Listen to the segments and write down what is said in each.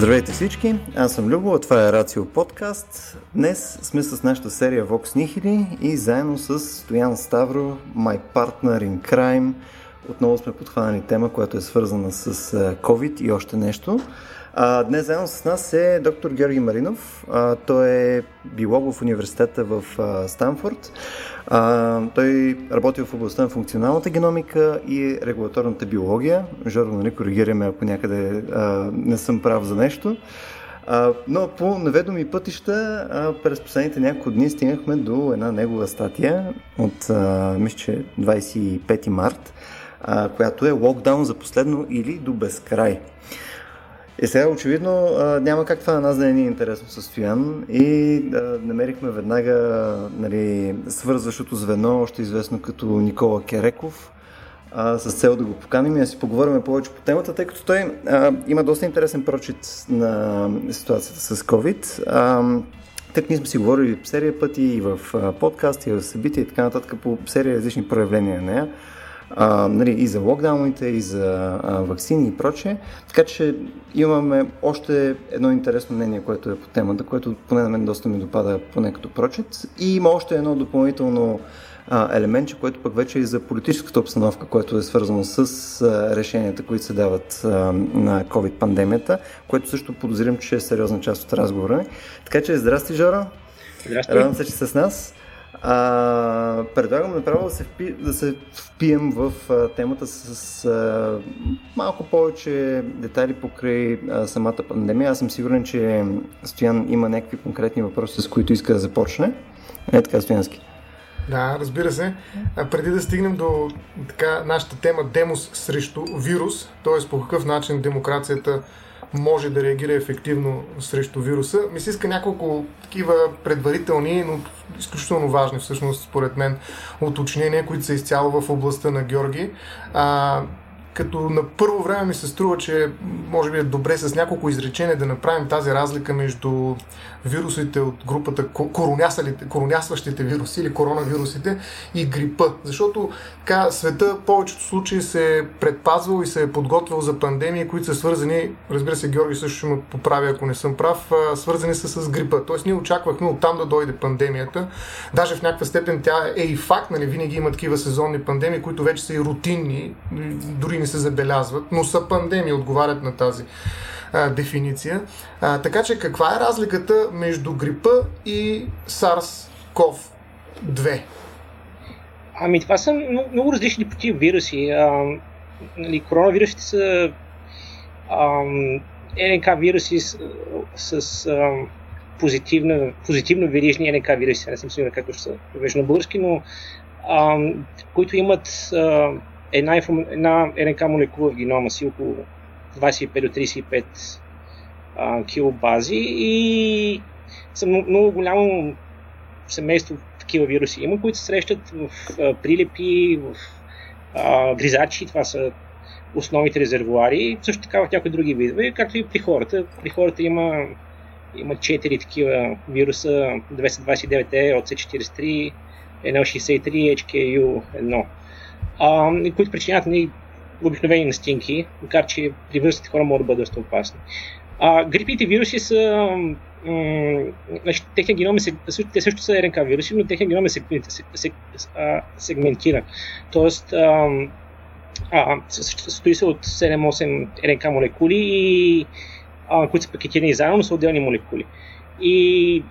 Здравейте всички, аз съм Любо, а това е Рацио Подкаст. Днес сме с нашата серия Vox Nihili и заедно с Стоян Ставро, my partner in crime, отново сме подхванали тема, която е свързана с COVID и още нещо. Днес заедно с нас е доктор Георги Маринов. Той е биолог в университета в Станфорд. Той работи в областта на функционалната геномика и регулаторната биология. Жоро, нали, коригираме, ако някъде не съм прав за нещо. Но по неведоми пътища през последните няколко дни стигнахме до една негова статия от, мисля, че 25 март, която е локдаун за последно или до безкрай. И сега очевидно няма как това на нас да не ни е интересно състоян и да намерихме веднага нали, свързващото звено, още известно като Никола Кереков, а, с цел да го поканим и да си поговорим повече по темата, тъй като той а, има доста интересен прочит на ситуацията с COVID. А, так ние сме си говорили серия пъти и в подкасти, и в събития и така нататък по серия различни проявления на нея а, нали, и за локдауните, и за а, вакцини и прочее. Така че имаме още едно интересно мнение, което е по темата, което поне на мен доста ми допада поне като прочет. И има още едно допълнително а, елементче, което пък вече е за политическата обстановка, което е свързано с а, решенията, които се дават а, на COVID-пандемията, което също подозирам, че е сериозна част от разговора. Така че здрасти, Жора! Здрасти! Радвам се, че с нас. А, предлагам направо да се, впи, да се впием в а, темата с, с а, малко повече детайли покрай а, самата пандемия. Аз съм сигурен, че Стоян има някакви конкретни въпроси, с които иска да започне. Не така, Стоянски. Да, разбира се. А, преди да стигнем до така, нашата тема демос срещу вирус, т.е. по какъв начин демокрацията може да реагира ефективно срещу вируса. Ми се иска няколко такива предварителни, но изключително важни всъщност според мен уточнения, които са изцяло в областта на Георги. А, като на първо време ми се струва, че може би е добре с няколко изречения да направим тази разлика между вирусите от групата коронясващите вируси или коронавирусите и грипа. Защото така, света в повечето случаи се е предпазвал и се е подготвил за пандемии, които са свързани, разбира се, Георги също ще ме поправи, ако не съм прав, свързани са с грипа. Тоест ние очаквахме оттам да дойде пандемията. Даже в някаква степен тя е и факт, нали, винаги има такива сезонни пандемии, които вече са и рутинни, дори не се забелязват, но са пандемии, отговарят на тази а, дефиниция. А, така че каква е разликата между грипа и SARS-CoV-2? Ами това са много, много различни тип вируси. А, нали, коронавирусите са а, НК вируси с, с а, позитивна, позитивно верижни НК вируси. Не съм сигурен как ще превежда на български, но а, които имат а, една, една РНК молекула в генома си около 25 до 35 а, килобази и са много голямо семейство такива вируси има, които се срещат в а, прилепи, в а, гризачи, това са основните резервуари, също така в някои други видове, както и при хората. При хората има, има 4 такива вируса, 229E, OC43, NL63, HKU1 а, които причиняват ни обикновени настинки, макар че при възрастните хора могат да бъдат доста опасни. А, грипите вируси са м- значи, техния геном е, те също са РНК вируси, но техния геном е сегментиран. Тоест, а, а, състои се от 7-8 РНК молекули, и, а, които са пакетирани заедно, но са отделни молекули. И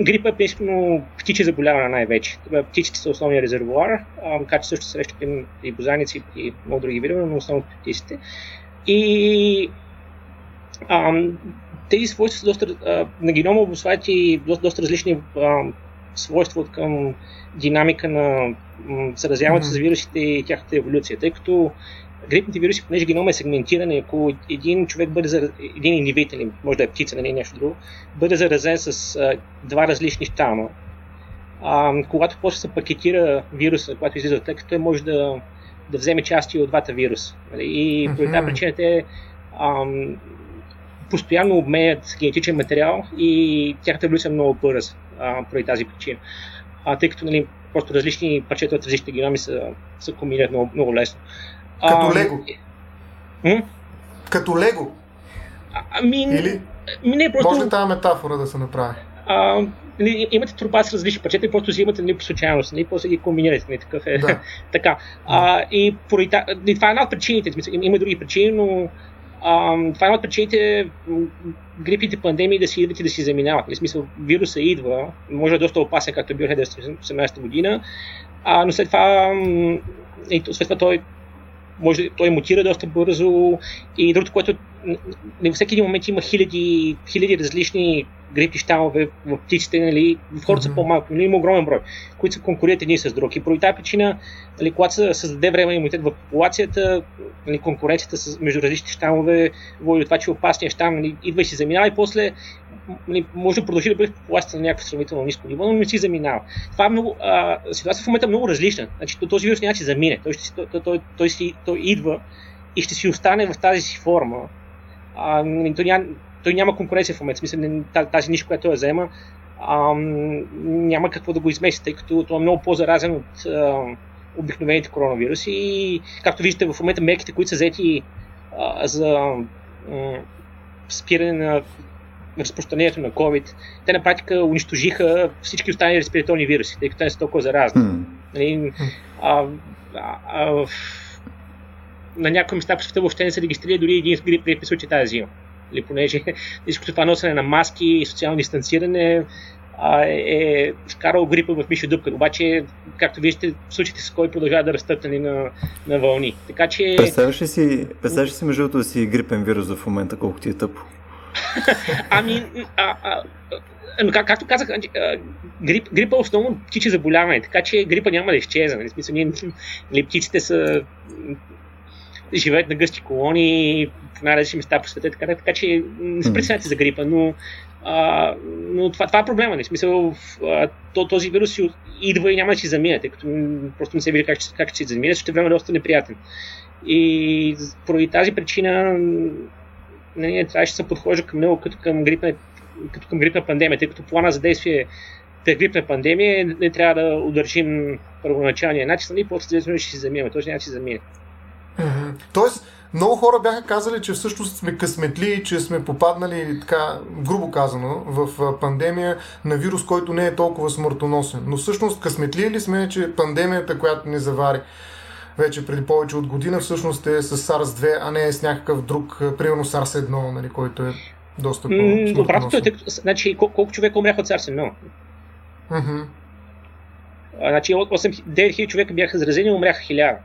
Грипа е принципно птичи заболяване най-вече. Птиците са основния резервуар, макар че също среща и бозаници и много други видове, но основно птиците. И а, тези свойства са доста, а, на генома обосват и доста, доста различни а, свойства от към динамика на заразяването mm-hmm. с вирусите и тяхната еволюция, тъй като грипните вируси, понеже генома е сегментиран, ако един човек бъде заразен, един индивид, или може да е птица, нали, нещо друго, бъде заразен с а, два различни щама, а, когато после се пакетира вируса, когато излиза от клетката, той може да, да вземе части от двата вируса. Нали? И по тази причина те ам, постоянно обменят генетичен материал и тяхната еволюция е много бърза поради тази причина. А, тъй като нали, просто различни парчета от различните геноми са, са комбинират много, много лесно. Като лего. М? Като лего. ами, Или? Ами не, просто... Може ли тази метафора да се направи? А, нали, имате турба с различни парчета и просто взимате нали, по случайност, нали, после ги комбинирате. Нали, такъв е. Да. така. А, и поради, нали, това е една от причините, има, други причини, но а, това е една от причините грипите, пандемии да си идват и да си заминават. В смисъл, вируса идва, може да е доста опасен, както е бил 1918 година, а, но след това, и, след това той може, той мутира доста бързо и другото, което н- н- във всеки един момент има хиляди, хиляди различни грипни щамове в птиците, нали, в хората са Мгм. по-малко, но има огромен брой, които се конкурират едни с други. И поради тази причина, нали, когато се създаде време имунитет в популацията, нали, конкуренцията с, между различните щамове води до това, че опасният щам нали, идва и си заминава и после нали, може да продължи да бъде в популацията на някакво сравнително ниско ниво, но не си заминава. Това е много, а, ситуация в момента е много различна. Значи, този вирус няма да си замине. Той, ще, той, той, той, той, той идва и ще си остане в тази си форма. А, нали, той, няма, той няма конкуренция в момента. Смисъл, тази ниша, която я взема, няма какво да го измести, тъй като той е много по-заразен от обикновените коронавируси. И, както виждате, в момента мерките, които са взети а, за спиране на разпространението на COVID, те на практика унищожиха всички останали респираторни вируси, тъй като те не са толкова заразни. Хм. Нали, а, а, а, в- на някои места по света въобще не са регистрирали дори един грип при случай тази зима. Или понеже всичкото това носене на маски и социално дистанциране а, е, е вкарал грипа в мишо дупка. Обаче, както виждате, случаите с кой продължават да растат нали, на, на вълни. Така че... Представяш ли си, представяш ли си между другото да си грипен вирус в момента, колко ти е тъпо? Ами, а, а, но как, както казах, грип, грипа е основно птиче заболяване, така че грипа няма да изчезне. Нали? Смисъл, ние, нали, птиците са живеят на гъсти колонии в най-различни места по света, така, така че не се притеснете за грипа, но, а, но това, това е проблема. Нали? В смисъл, а, то, този вирус идва и няма да си замине, тъй като просто не се види как, ще- как ще си замине, ще време е доста неприятен. И поради тази причина нали, не трябваше да се подхожда към него като към грипна, като към грипна пандемия, тъй като плана за действие при грипна пандемия не трябва да удържим първоначалния начин, нали, после да ще си заминем, той ще няма да си замине. Мгм. Тоест, много хора бяха казали, че всъщност сме късметли, че сме попаднали, така, грубо казано, в пандемия на вирус, който не е толкова смъртоносен. Но всъщност късметли ли сме, че пандемията, която ни завари вече преди повече от година, всъщност е с SARS-2, а не е с някакъв друг, примерно SARS-1, нали, който е доста по-смъртоносен. Обратното е, значи, кол- колко човека умряха от SARS 1? Мгм. А, Значи 8, 9000 човека бяха заразени, умряха 1000.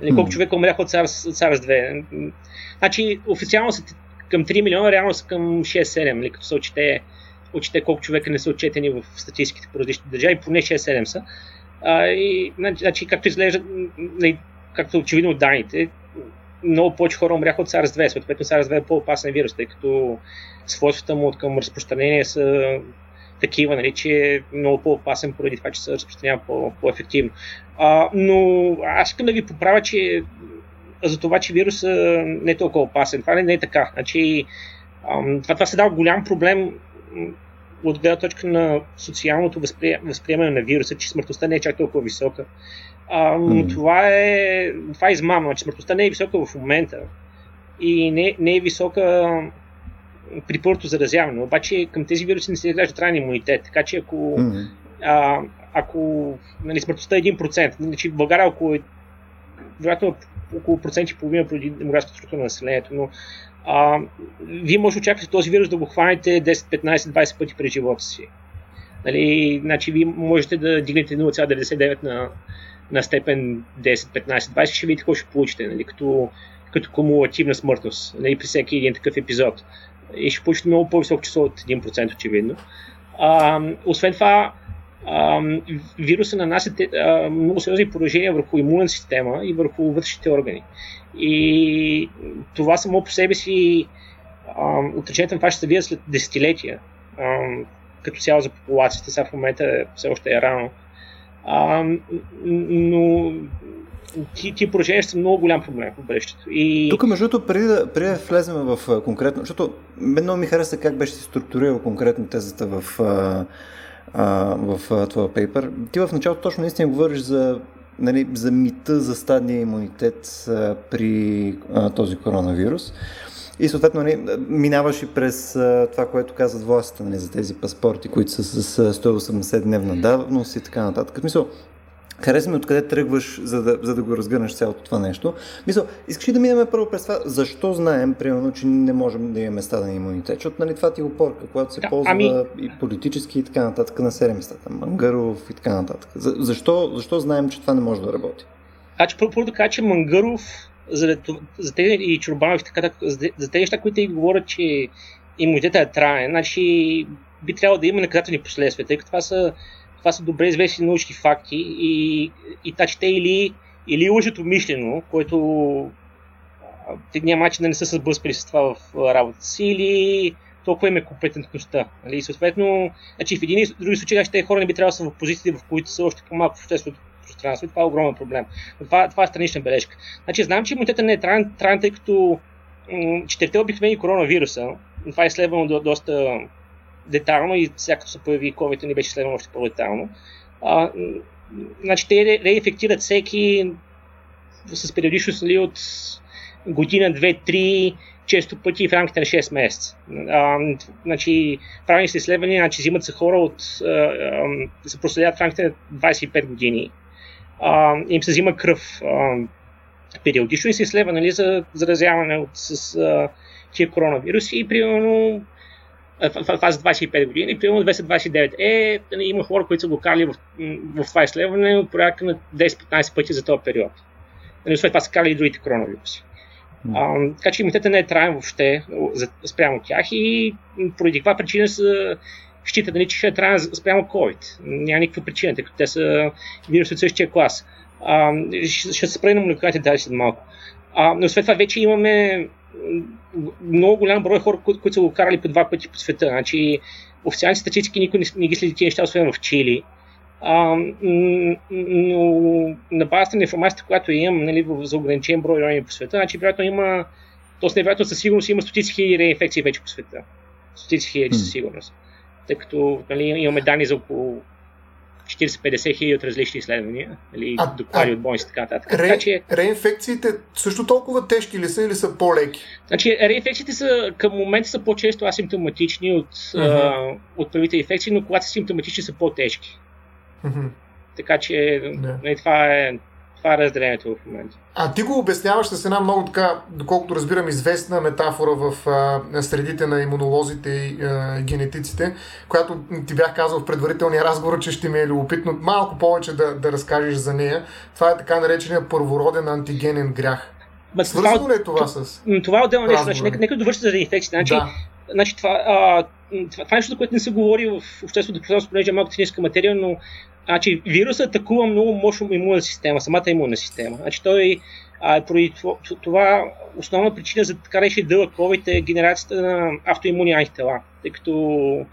Нали, колко човека умряха от SARS, от SARS-2? М, Значи официално са към 3 милиона, реално са към 6-7, нали, като се отчете, отчете колко човека не са отчетени в статистиките по различни държави, поне 6-7 са. А, и, значи, както изглежда, нали, както очевидно от данните, много повече хора умряха от SARS-2, съответно SARS-2 е по-опасен вирус, тъй като свойствата му от към разпространение са такива, нали, че е много по-опасен поради това, че се разпространява по- по-ефективно. А, но аз искам да ви поправя, че за това, че вирусът не е толкова опасен. Това не, не е така. Значи, ам, това, това се дава голям проблем от гледна точка на социалното възприе, възприемане на вируса, че смъртността не е чак толкова висока. А, но Мгм. това е, това е измама, че смъртността не е висока в момента и не, не е висока при първото заразяване. Обаче към тези вируси не се изгражда траен имунитет. Така че ако М. а, ако нали, смъртността е 1%, значи в България около, вероятно около процент и половина поради демографската структура на населението, но а, вие може да очаквате този вирус да го хванете 10, 15, 20 пъти през живота си. Нали, значи вие можете да дигнете 0,99 на, на степен 10, 15, 20, ще видите какво ще получите, нали, като, като кумулативна смъртност нали, при всеки един такъв епизод. И ще получите много по-високо число от 1% очевидно. А, освен това, а, вируса нанася много сериозни поражения върху имунната система и върху вътрешните органи. И това само по себе си отречението на това ще се вие след десетилетия. А, като цяло за популацията, сега в момента все още е рано. А, но ти, ти поражения са много голям проблем в бъдещето. И... Тук, между другото, преди да, преди да влезем в конкретно, защото много ми хареса как беше структурирал конкретно тезата в, а, а, в твоя пейпер. Ти в началото точно наистина говориш за, нали, за мита за стадния имунитет а, при а, този коронавирус. И съответно нали, минаваш и през това, което казват властите нали, за тези паспорти, които са с 180 дневна давност и така нататък. Смисъл, Хареса ми откъде тръгваш, за да, за да го разгърнеш цялото това нещо. Мисъл, искаш ли да минем първо през това, защо знаем, примерно, че не можем да имаме стаден имунитет? Защото нали, това ти е опорка, когато се да, ползва ами... и политически и така нататък на серия местата, Мангаров и така нататък. За, защо, защо знаем, че това не може да работи? Значи, първо да кажа, че Мангаров за, за тези и Чурбанов и така, за, за тези неща, които говорят, че имунитетът е траен, значи би трябвало да има наказателни последствия, тъй като това са това са добре известни научни факти и, и че те или, или лъжат умишлено, което те няма начин да не са сблъскали с това в работата си, или толкова им е компетентността. Нали? Съответно, значи в един и други случаи, тези хора не би трябвало да са в позиции, в които са още по-малко в общественото пространство. И това е огромен проблем. Това, това е странична бележка. Значи, знам, че имунитета не е траен, траен тъй като четирите обикновени коронавируса, това е изследвано до, доста детално и сега се появи COVID не беше следвано още по-детално. А, значи те реинфектират всеки с периодичност нали, от година, две, три, често пъти в рамките на 6 месеца. А, значи, правени са изследвания, значи взимат се хора от, а, а, се проследят в рамките на 25 години. А, им се взима кръв а, периодично и се изследва нали, за заразяване от, с а, тия коронавируси и примерно фаза 25 години, примерно 229 е, нали, има хора, които са го карали в, в това изследване от порядка на 10-15 пъти за този период. Нали, след това са карали и другите коронавируси. А, така че имунитетът не е траен въобще за, спрямо тях и поради каква причина са считат, нали, че ще е траен спрямо COVID. Няма никаква причина, тъй като те са вируси от същия клас. А, ще, ще се спре на молекулярните данни след малко. А, но след това вече имаме много голям брой хора, които, които са го карали по два пъти по света. Значи, официалните статистики никой не, не ги следи тези неща, освен в Чили. А, но на базата на информацията, която имам нали, за ограничен брой райони по света, значи вероятно има, т.е. невероятно със сигурност има стотици хиляди реинфекции вече по света. Стотици хиляди със сигурност. Тъй като нали, имаме данни за около 40-50 хиляди от различни изследвания, или а, доклади а, от болници и така нататък. Ре, така, че, реинфекциите също толкова тежки ли са или са по-леки? Значи, реинфекциите са, към момента са по-често асимптоматични от, uh-huh. а, от първите инфекции, но когато са симптоматични са по-тежки. Uh-huh. Така че yeah. нали, това е това е разделението в момента. А ти го обясняваш с една много така, доколкото разбирам, известна метафора в а, средите на имунолозите и а, генетиците, която ти бях казал в предварителния разговор, че ще ми е любопитно малко повече да, да разкажеш за нея. Това е така наречения първороден антигенен грях. Ма, Свързано това, ли е това с Това е отделно нещо. Значи, нека, нека довърши за инфекциите. Значи, да. значи, това, а, това, това е нещо, което не се говори в общественото пространство, понеже е малко техническа материя, но Значи, вирусът атакува много мощно имунна система, самата имунна система. Значи, той а, поради това основна причина за така рече дълъг COVID е генерацията на автоимуни антитела, тъй като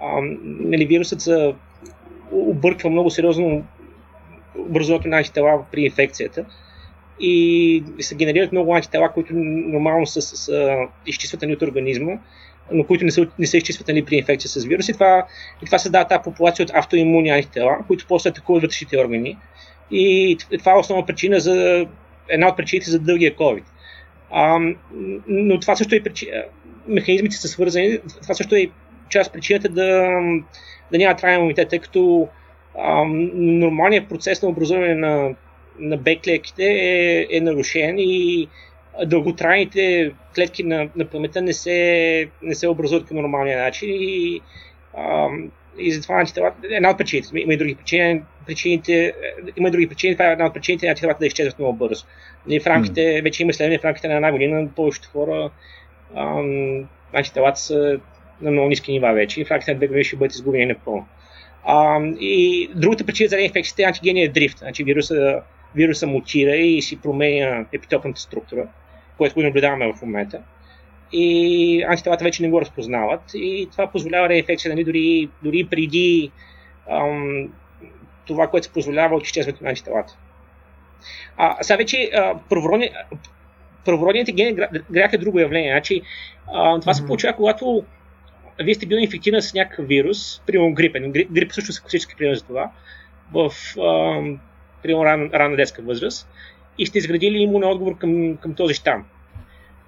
а, нали, вирусът се обърква много сериозно образуването на антитела при инфекцията и се генерират много антитела, които нормално са, са, са от организма но които не са, не са изчистват нали, при инфекция с вируси. Това, и това създава тази популация от автоимунни антитела, които после атакуват вътрешните органи. И това е основна причина за една от причините за дългия COVID. А, но това също е причина. Механизмите са свързани. Това също е част причината да, да няма траен имунитет, тъй като а, нормалният процес на образуване на, на беклетките е, е нарушен и дълготрайните клетки на, на паметта не се, не се образуват по нормалния начин и, а, и затова антителата, една от причините, има и други причини, причините, има и други причини, това е една от причините антителата да изчезват много бързо. И в рамките, mm. вече има изследвания в рамките на една година, повечето хора антителата са на много ниски нива вече и в рамките на две години ще бъдат изгубени напълно. А, и другата причина за реинфекцията е антигения дрифт. Значи вируса, вируса мутира и си променя епитопната структура което го наблюдаваме в момента. И антителата вече не го разпознават и това позволява реинфекция нали, дори, дори преди ам, това, което се позволява от изчезването на антителата. А, сега вече първородният ген грях е друго явление. Значи, а, това mm-hmm. се получава, когато вие сте били инфектиран с някакъв вирус, примерно грипен. Грип, грип също са класически пример за това, в примерно ран, ранна детска възраст и сте изградили имунен отговор към, към този щам.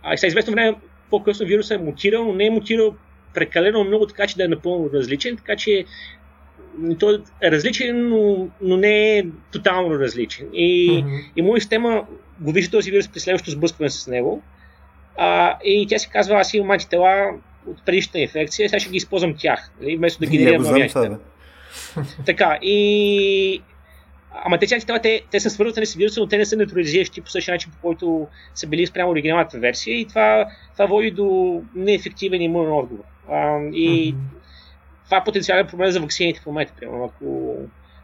А, и сега известно време по-късно вирусът е мутирал, но не е мутирал прекалено много, така че да е напълно различен, така че той е различен, но, но не е тотално различен. И, mm-hmm. и моя система го вижда този вирус при следващото сблъскване с него. А, и тя се казва, аз имам антитела от предишната инфекция, сега ще ги използвам тях, нали, вместо да генерирам нови антитела. Така, и Ама тези антитела, те, те са свързани с вируса, но те не са неутрализиращи по същия начин, по който са били спрямо оригиналната версия и това, това води до неефективен имунен отговор. А, и mm-hmm. това е потенциален проблем за вакцините в момента. Примерно, ако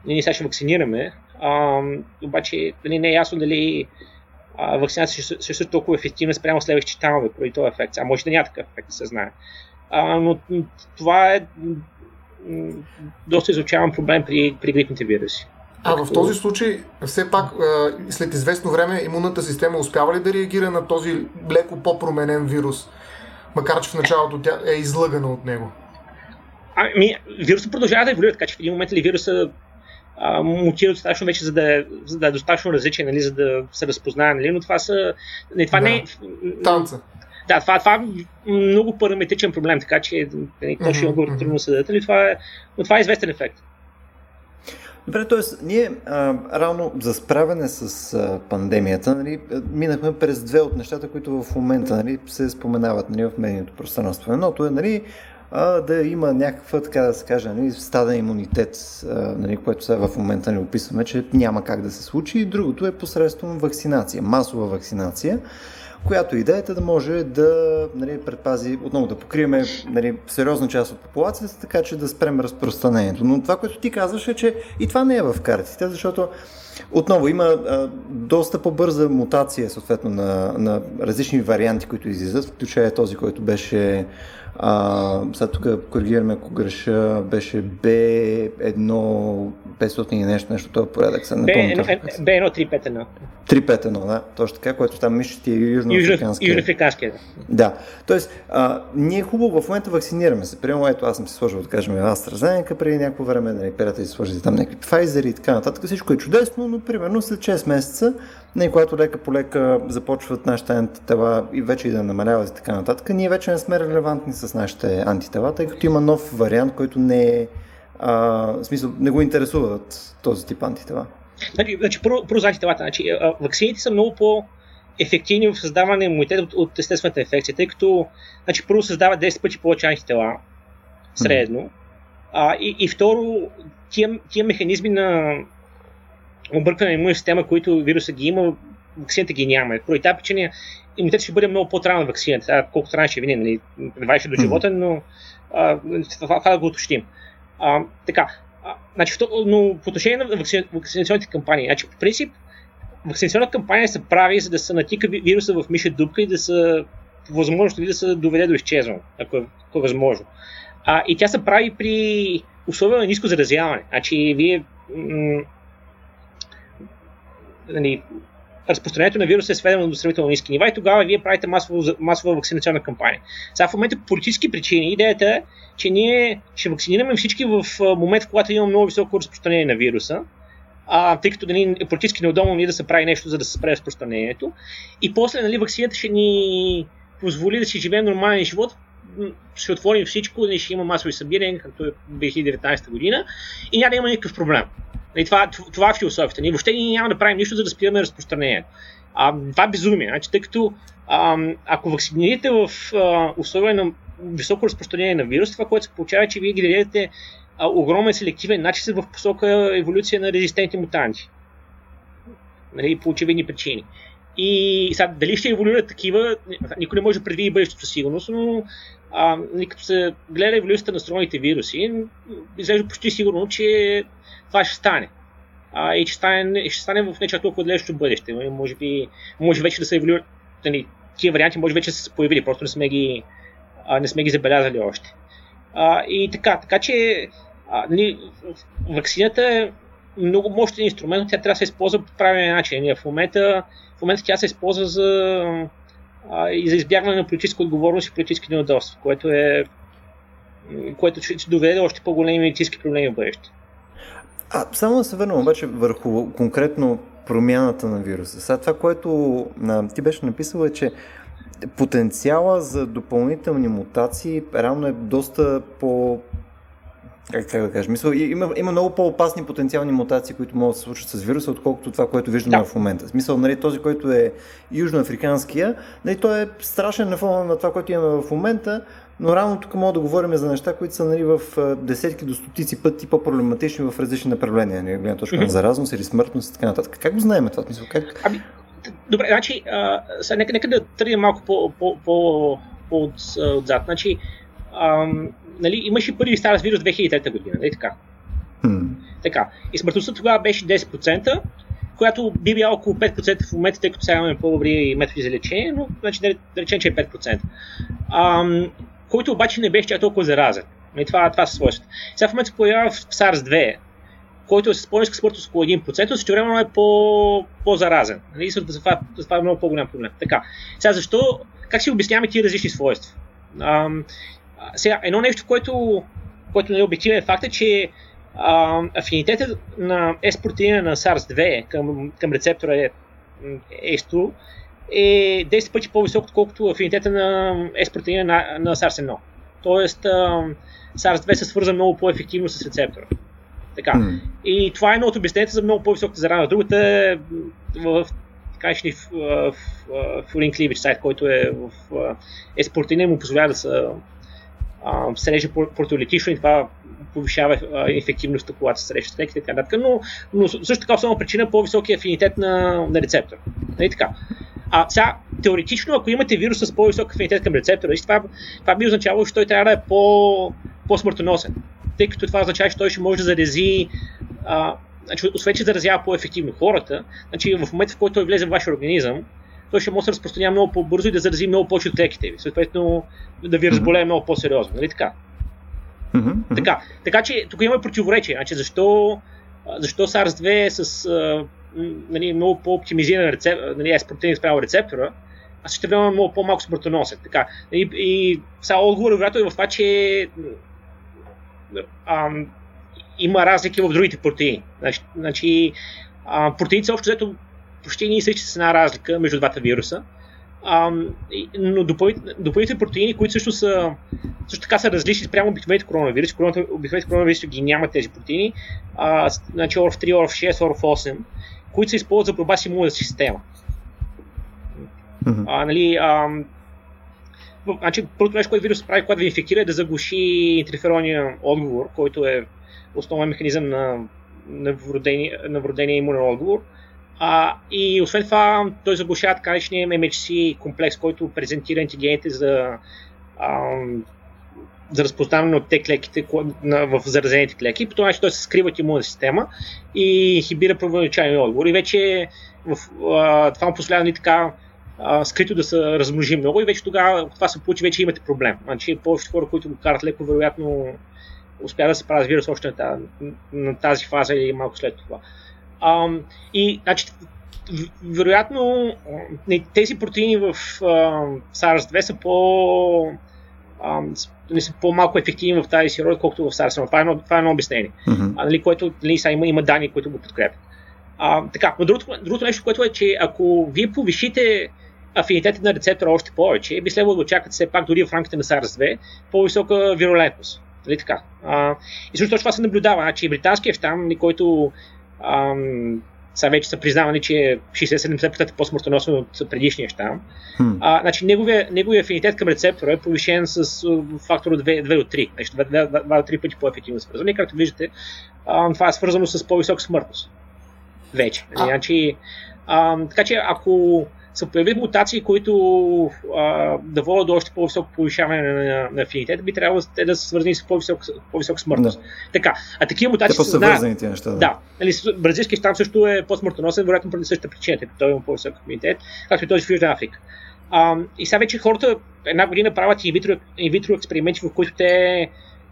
ние сега ще вакцинираме, а, обаче нали, не е ясно дали а, вакцинация ще, ще е толкова ефективна спрямо следващите танове поради този ефект. А може да няма такъв ефект, да се знае. А, но това е доста изучаван проблем при, при грипните вируси. А в този случай, все пак, след известно време, имунната система успява ли да реагира на този леко по-променен вирус, макар че в началото тя е излъгана от него? Ами, вирусът продължава да еволюира, така че в един момент ли вируса мутира достатъчно вече, за да, е, за да е достатъчно различен, нали, за да се разпознае, нали, но това са... Не, това да. не е... Танца. Да, това, това е много параметричен проблем, така че нали, точно mm-hmm. трудно се даде, нали, е, но това е известен ефект. Добре, т.е. ние а, равно за справяне с а, пандемията нали, минахме през две от нещата, които в момента нали, се споменават нали, в медийното пространство. Едното е нали, а, да има някаква, така да се каже, нали, стаден имунитет, а, нали, което сега в момента не описваме, че няма как да се случи. И другото е посредством вакцинация, масова вакцинация която идеята е да може да нали, предпази, отново да покриеме нали, сериозна част от популацията, така че да спрем разпространението. Но това, което ти казваш е, че и това не е в картите, защото отново има а, доста по-бърза мутация съответно на, на различни варианти, които излизат, включая този, който беше а, сега тук коригираме, ако греша, беше B1 500 и нещо, нещо, е порядък. Са, B1 351. 351, да, точно така, което там мисля, ти е южноафриканския. Южноафриканския, да. Да, тоест, а, ние хубаво в момента вакцинираме се. Примерно, ето аз съм си сложил, да кажем, AstraZeneca преди някакво време, нали, приятели сложите там някакви Pfizer и така нататък. Всичко е чудесно, но примерно след 6 месеца не, когато лека по лека започват нашите антитела и вече и да намаляват и така нататък, ние вече не сме релевантни с нашите антитела, тъй като има нов вариант, който не е, а, в смисъл, не го интересуват този тип антитела. Значи, значи първо, първо за антителата. Значи, вакцините са много по- ефективни в създаване имунитет от, от естествената инфекция, тъй като значи, първо създават 10 пъти повече антитела средно. А, и, и второ, тия, тия механизми на объркване на имунна система, които вируса ги има, вакцината ги няма. Поради тази причина имунитет ще бъде много по-труден на вакцината, колкото рано ще видим, нали, ваше до живота, но а, това, това да го уточним. А, така, а, значи, но по отношение на вакци... вакцинационните кампании, значи, по принцип, вакцинационната кампания се прави, за да се натика вируса в миша дупка и да се възможно да се доведе до изчезване, ако е, ако е възможно. А, и тя се прави при условия на ниско заразяване. Значи, вие м- нали, разпространението на вируса е сведено до сравнително ниски нива и тогава вие правите масово, масова вакцинационна кампания. Сега в момента по политически причини идеята е, че ние ще вакцинираме всички в момент, в когато имаме много високо разпространение на вируса, а, тъй като нали, е политически неудобно ние да се прави нещо, за да се спре разпространението. И после нали, вакцината ще ни позволи да си живеем нормален живот, ще отворим всичко, ще има масови събирания, както е 2019 година и няма да има никакъв проблем. И това, това е философията. Ние въобще ние няма да правим нищо, за да спираме разпространението. А, това е безумие. Значи, тъй като а, ако вакцинирате в а, условия на високо разпространение на вирус, това, което се получава, е, че вие генерирате огромен селективен начин в посока еволюция на резистентни мутанти. Нали, по очевидни причини. И сега, дали ще еволюират такива, никой не може да предвиди бъдещето сигурност, но а, нали, като се гледа еволюцията на строените вируси, изглежда почти сигурно, че това ще стане. А, и ще стане, ще стане в нечето толкова далещо бъдеще. Нали, може би, може вече да се еволюират, нали, тия варианти може вече да са се появили, просто не сме ги, а, не сме ги забелязали още. А, и така, така че а, нали, вакцината е много мощен инструмент, тя трябва да се използва по правилен начин. Нали, в момента, в момента тя се използва за, а, и за избягване на политическа отговорност и политически неудобства, което е което ще доведе до още по-големи медицински проблеми в бъдеще. А, само да се върнем обаче върху конкретно промяната на вируса. Сега това, което а, ти беше написал е, че потенциала за допълнителни мутации реално е доста по как, как да кажа, мисъл, има, има много по-опасни потенциални мутации, които могат да се случат с вируса, отколкото това, което виждаме да. в момента. Смисъл, нали, този, който е южноафриканския, нали, той е страшен на фона на това, което имаме в момента, но рано тук мога да говорим за неща, които са нали, в десетки до стотици пъти по-проблематични в различни направления. Нали, гледна точка mm-hmm. на заразност или смъртност и така нататък. Как го знаем това? Смисъл, как... Ами, добре, значи, а, сега, нека, нека да тръгнем малко по, по, по, по отзад. Значи, ам, нали, имаше първи старс вирус 2003 година, нали така? Hmm. Така. И смъртността тогава беше 10%, която би била около 5% в момента, тъй като сега имаме по-добри методи за лечение, но значи да, речем, че е 5%. Ам, който обаче не беше чак толкова заразен. Нали, това, това са свойствата. Сега в момента се появява в SARS-2, който е с по-ниска смъртност около 1%, но също време е по, по-заразен. Нали? За, това, за това е много по-голям проблем. Така. Сега защо, как си обясняваме тия различни свойства? Ам, сега, едно нещо, което, което не е обективен факт е, че а, афинитетът на S-протеина на SARS-2 към, към рецептора е, S2 е 10 пъти по-висок, отколкото афинитета на S-протеина на, на SARS-1. Тоест, а, SARS-2 се свърза много по-ефективно с рецептора. Така. Mm. И това е едно от обясненията за много по-високата зарана. Другата е в така в, в, в, в Cleavage сайт, който е в S-протеина му позволява да се се реже протеолитично и това повишава ефективността, когато се среща с леките и така нататък. Но, но също така основна причина е по-високия афинитет на, на рецептора. Нали така? А сега, теоретично, ако имате вирус с по-висок афинитет към рецептора, това, това би означавало, че той трябва да е по, по-смъртоносен. Тъй като това означава, че той ще може да зарази а, значи, освен, че заразява по-ефективно хората, значи в момента, в който той влезе в вашия организъм, той ще може да се разпространява много по-бързо и да зарази много повече от клетките ви. Съответно, да ви разболее много по-сериозно. Нали така? Mm-hmm. Така, така че тук има противоречие. Значи, защо, защо SARS-2 е с а, нали, много по-оптимизиран рецеп, нали, е протеин спрямо рецептора, а също време много по-малко смъртоносен. Така. И, и сега отговор вероятно е в това, че ам, има разлики в другите протеини. Значи, значи протеините общо взето почти ние същи с една разлика между двата вируса. А, но допълнителни протеини, които също са също така са различни спрямо обикновените коронавируси. Обикновените коронавируси ги няма тези протеини. А, значи ORF3, ORF6, ORF8, които се използват за борба с имунната система. Mm-hmm. А, нали, а, значи, първото нещо, което вирус прави, когато ви инфектира, е да заглуши интерферонния отговор, който е основен механизъм на, на, вродения, на вродения имунен отговор. А, и освен това, той заглушава така наречения MHC комплекс, който презентира антигените за, а, за разпознаване от те клеките в заразените клеки. По този начин той се скрива от имунна система и инхибира първоначалния отговор. И вече в, а, това му позволява нали, така а, скрито да се размножи много и вече тогава това се получи, вече имате проблем. Значи повечето хора, които го карат леко, вероятно успяват да се правят вирус още на тази, на тази фаза или малко след това. А, и, значи, вероятно, тези протеини в SARS-2 са по а, са по-малко ефективни в тази си роля, колкото в SARS. Това е едно, това е едно обяснение, mm-hmm. а, нали, което нали, са, има, има данни, които го подкрепят. А, така, но другото, другото нещо, което е, че ако вие повишите афинитета на рецептора още повече, би следвало да очаквате все пак дори в рамките на SARS-2 по-висока вирулентност. Нали така? А, и също това се наблюдава. Значи британският щам, който ам, сега вече са признавани, че е 60-70% по-смъртоносен от предишния щам. Hmm. А, значи, неговия, неговия афинитет към рецептора е повишен с фактор от 2, 2 от 3. Значи, 2, 2, 2, 2 3 пъти по-ефективно свързано. И както виждате, а, това е свързано с по-висока смъртност. Вече. Значи, а, така че, ако се появят мутации, които а, да водят до още по-високо повишаване на, на, афинитет, би трябвало те да са свързани с по-висок, по-висок смъртност. Да. Така, а такива мутации са знаят. неща. Да. да. Нали, щам също е по-смъртоносен, вероятно поради същата причина, тъй той има по-висок афинитет, както и този в Южна Африка. А, и сега вече хората една година правят инвитро, инвитро експерименти, в които те,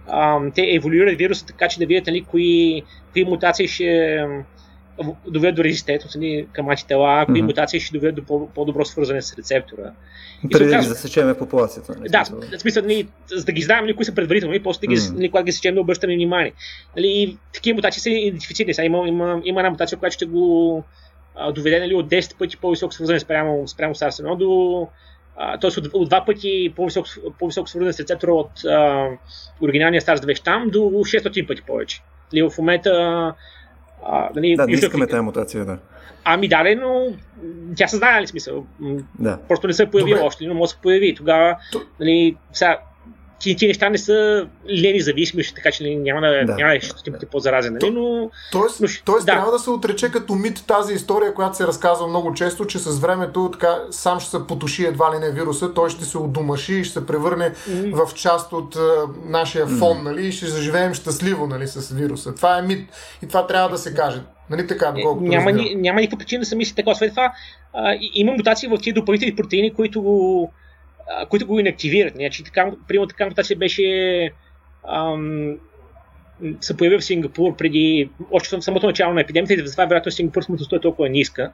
а, те еволюират вируса така, че да видят нали, кои, кои мутации ще доведат до резистентност нали, към антитела, кои mm-hmm. мутации ще доведат до по-добро свързане с рецептора. Преди да ги засечеме популацията. Нали, да, в смисъл, нали, за да ги знаем нали, кои са предварително и после да ги, mm-hmm. нали, когато ги сечем да обръщаме внимание. Нали, и такива мутации са идентифицирани. Сега има, има, има една мутация, която ще го а, доведе нали, от 10 пъти по-високо свързане спрямо, спрямо SARS-1 до т.е. От, от, два пъти по-висок, по-висок свързан с рецептора от а, оригиналния SARS-2 щам до 600 пъти повече. Ли, в момента а, нали, да, не искаме тази мутация, да. Ами да, но тя се знае, нали смисъл. Да. Просто не се появила още, но може да се появи. Тогава, нали, сега, ти, ти неща не са лени зависими, така че няма да, да, няма да ще да. по-заразен. Нали? Но, тоест, но, тоест да. трябва да се отрече като мит тази история, която се разказва много често, че с времето така, сам ще се потуши едва ли не вируса, той ще се отдумаши и ще се превърне mm. в част от uh, нашия фон mm. нали? и ще заживеем щастливо нали, с вируса. Това е мит и това трябва да се каже. Нали така, е, доколкото няма, ни, няма никаква причина да се мисли така. Освен това, а, има мутации в тези допълнителни протеини, които го които го инактивират. Значи, така, примерно така мутация беше ам, се появи в Сингапур преди, още в самото начало на епидемията и затова вероятно Сингапур смъртността е толкова ниска.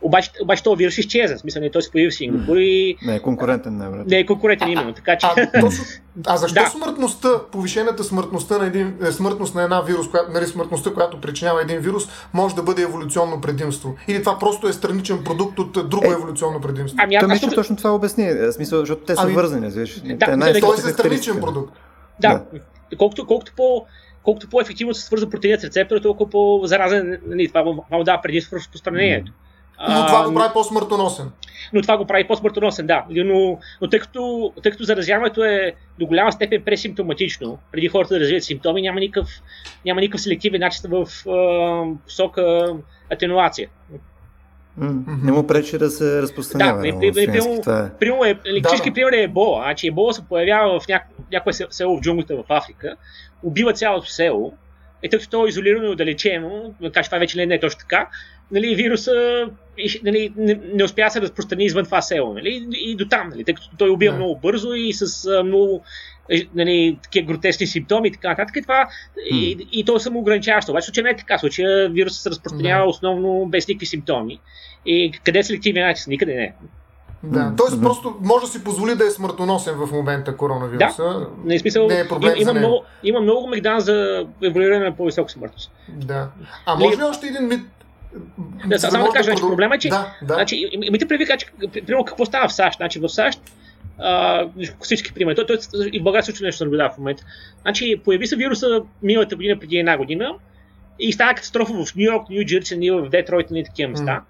Обаче, обаче този вирус изчезна, смисъл не той се появи в Сингапур и... Не е конкурентен, не, Не е конкурентен именно, така че... А, точно, а защо да. смъртността, повишената смъртността на един, е, смъртност на една вирус, която, нали, смъртността, която причинява един вирус, може да бъде еволюционно предимство? Или това просто е страничен продукт от друго е, еволюционно предимство? Ами, аз, аз, точно това обясни, в смисъл, защото те са ами, вързани, виж. Да, да, той е страничен продукт. Да, да. колкото, колкото по колкото по-ефективно се свързва протеинът с рецептора, толкова по-заразен нали, това му дава предимство в разпространението. Mm. Но това го прави по-смъртоносен. Но това го прави по-смъртоносен, да. Но, но тъй, като, тъй като заразяването е до голяма степен пресимптоматично, преди хората да развият симптоми, няма никакъв, няма никакъв селективен начин в посока атенуация. Mm-hmm. Не му пречи да се разпространява. Да, при, при, примерно, е, електрически да, пример е ебола. Значи ебола се появява в няко, някое село в джунглите в Африка, убива цялото село, е тъй като то е изолирано и отдалечено, така че това вече не е точно така, нали, вируса нали, не, не успя да се разпространи извън това село. Нали, и до там, нали, тъй като той убива yeah. много бързо и с а, много е, нали, такива гротесни симптоми и така нататък. И, това, mm. и, и то е самоограничаващо. Обаче случай не е така. Случая вирусът се разпространява yeah. основно без никакви симптоми. И къде е селективният начин? Никъде не. Да, mm-hmm. т.е. просто може да си позволи да е смъртоносен в момента коронавируса. Да, не, е смисъл, не е проблем има, има, много, има много мегдан за еволюиране на по-висока смъртност. Да. А може ли още един мит да, само да кажа, да значи, проблема е, че да, да. Значи, имайте предвид, че, примерно, какво става в САЩ. Значи, в САЩ а, всички примери. Той, той, и в България също нещо наблюдава в момента. Значи, появи се вируса миналата година, преди една година и стана катастрофа в Нью Йорк, Нью Джерси, в Детройт и такива места. Mm.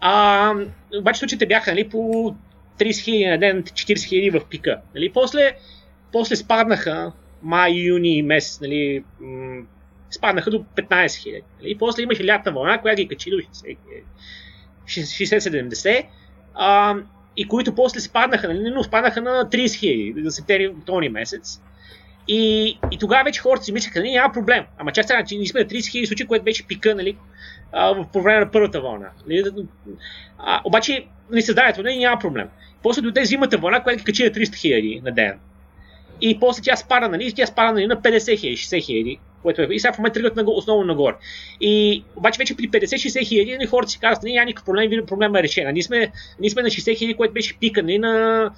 А, обаче случаите бяха нали, по 30 хиляди на ден, 40 хиляди в пика. Нали. После, после спаднаха май, юни месец, нали, спаднаха до 15 хиляди. Нали? И после имаше лятна вълна, която ги качи до 60-70, и които после спаднаха, нали? но спаднаха на 30 хиляди за септември, октомври месец. И, и тогава вече хората си мислеха, нали, няма проблем. Ама част сега, че ние сме на 30 хиляди случаи, което беше пика, нали, в по време на първата вълна. Нали? А, обаче не знаят, нали, няма проблем. После дойде зимата вълна, която ги качи на 300 хиляди на ден. И после тя спада, нали, тя спада нали, на 50 хиляди, 60 хиляди което е. И сега в момента тръгват на, основно нагоре. И обаче вече при 50-60 хиляди хората си казват, не, няма никакъв проблем, проблема е решен. Ние сме, ние сме на 60 хиляди, което беше пика нали, на,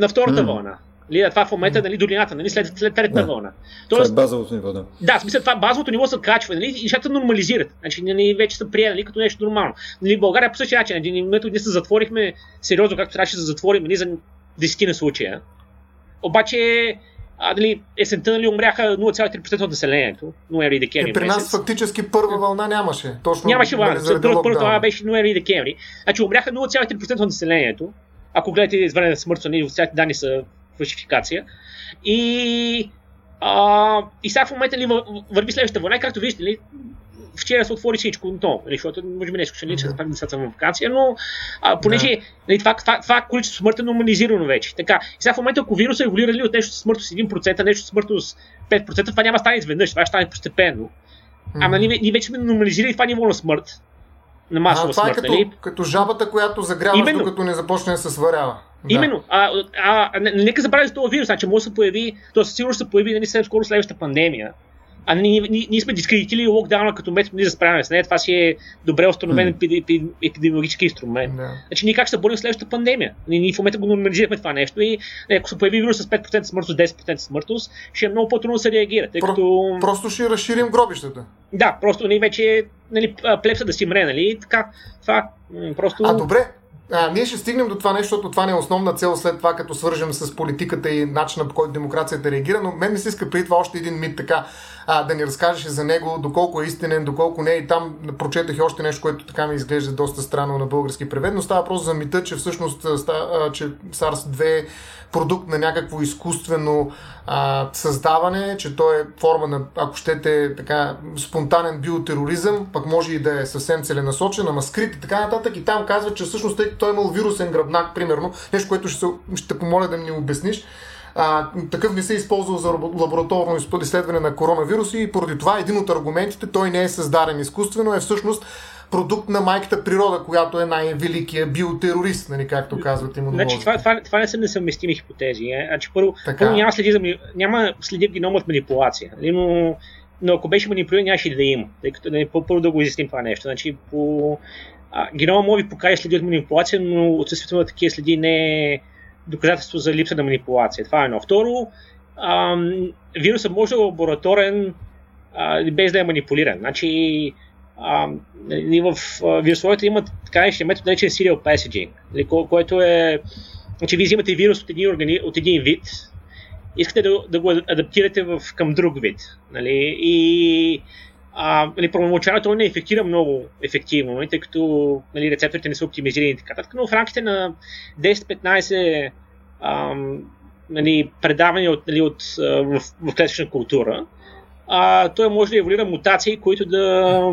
на втората mm. вълна. Нали, това в момента, нали, долината, нали, след, след третата да. вълна. Тоест, това е базовото ниво, да. Да, в смисъл, това базовото ниво се качва, нали, и нещата нормализират. Значи, нали, вече са приели нали, като нещо нормално. Нали, България по същия начин, един момент ние се затворихме сериозно, както трябваше да затворим нали, за десетина случая. Обаче, а, дали, есента нали, умряха 0,3% от населението, ноември и декември. И при нас месец. фактически първа вълна нямаше. Точно нямаше вълна. Нали, първата вълна беше ноември и декември. Значи умряха 0,3% от населението. Ако гледате извънредна смърт, нали, официалните данни са фалшификация. И, а, и сега в момента ли нали, върви следващата вълна, както виждате, ли, вчера се отвори всичко отново, нали, защото може би нещо ще лича, mm-hmm. децата в вакансия, но а, понеже да. нали, това, това, това количество смърт е нормализирано вече. Така, и сега в момента, ако вируса е еволюира от нещо с смъртност с 1%, нещо с смъртност 5%, това няма да стане изведнъж, това ще стане постепенно. Ама ние, ние вече сме нормализирали това ниво на смърт. На масова а, това смърт, е като, нали? като жабата, която загряваш, Именно. докато не започне да се сварява. Да. Именно. А, а, а, нека забравя за този вирус, значи може да се появи, то със сигурност се появи нали, скоро следващата пандемия. А ние, ние, ние сме дискредитили локдауна като метод за справяне с нея. Това си е добре установен mm. епидемиологически инструмент. Yeah. Значи ние как ще се борим следващата пандемия? Ние, ние в момента го нормализирахме това нещо и е, ако се появи вирус с 5% смъртност, 10% смъртност, ще е много по-трудно да се реагира. Тъй Про, като... Просто ще разширим гробищата. Да, просто ние вече нали, плепса да си мре, нали? Така, това просто... А добре, а, ние ще стигнем до това нещо, защото това не е основна цел след това, като свържем с политиката и начина по който демокрацията реагира, но мен ми се иска преди това още един мит така, а, да ни разкажеш за него, доколко е истинен, доколко не. И там прочетах и още нещо, което така ми изглежда доста странно на български превед, но става просто за мита, че всъщност че SARS-2 продукт на някакво изкуствено а, създаване, че той е форма на, ако щете, така, спонтанен биотероризъм, пък може и да е съвсем целенасочен, ама скрит и така нататък. И там казва, че всъщност тъй той е имал вирусен гръбнак, примерно, нещо, което ще, ще помоля да ми обясниш. А, такъв не се е използвал за лабораторно изследване на коронавируси и поради това един от аргументите, той не е създаден изкуствено, е всъщност продукт на майката природа, която е най-великия биотерорист, нали, както казват имунолозите. Значи, това, това, това не са несъвместими хипотези. Е? Значи, първо, първо няма, следи няма следи геном от манипулация, нали, но, но ако беше манипулиран, нямаше да има, тъй като нали, първо да го изясним това нещо. Значи, по, а, генома може ви покаже следи от манипулация, но отсъствието на такива следи не е доказателство за липса на манипулация. Това е едно. Второ, ам, вирусът може да е лабораторен а, без да е манипулиран. Значи, а, нали, в вирусовете имат така нещо метод, наречен serial passaging, нали, ко- което е, че вие взимате вирус от един, органи, от един вид, искате да, да го адаптирате в, към друг вид. Нали, и а, нали, първоначално не ефектира много ефективно, нали, тъй като нали, рецепторите не са оптимизирани и така но в рамките на 10-15 нали, предавания от, нали, от, в, в клетъчна култура, а, той може да еволюира мутации, които да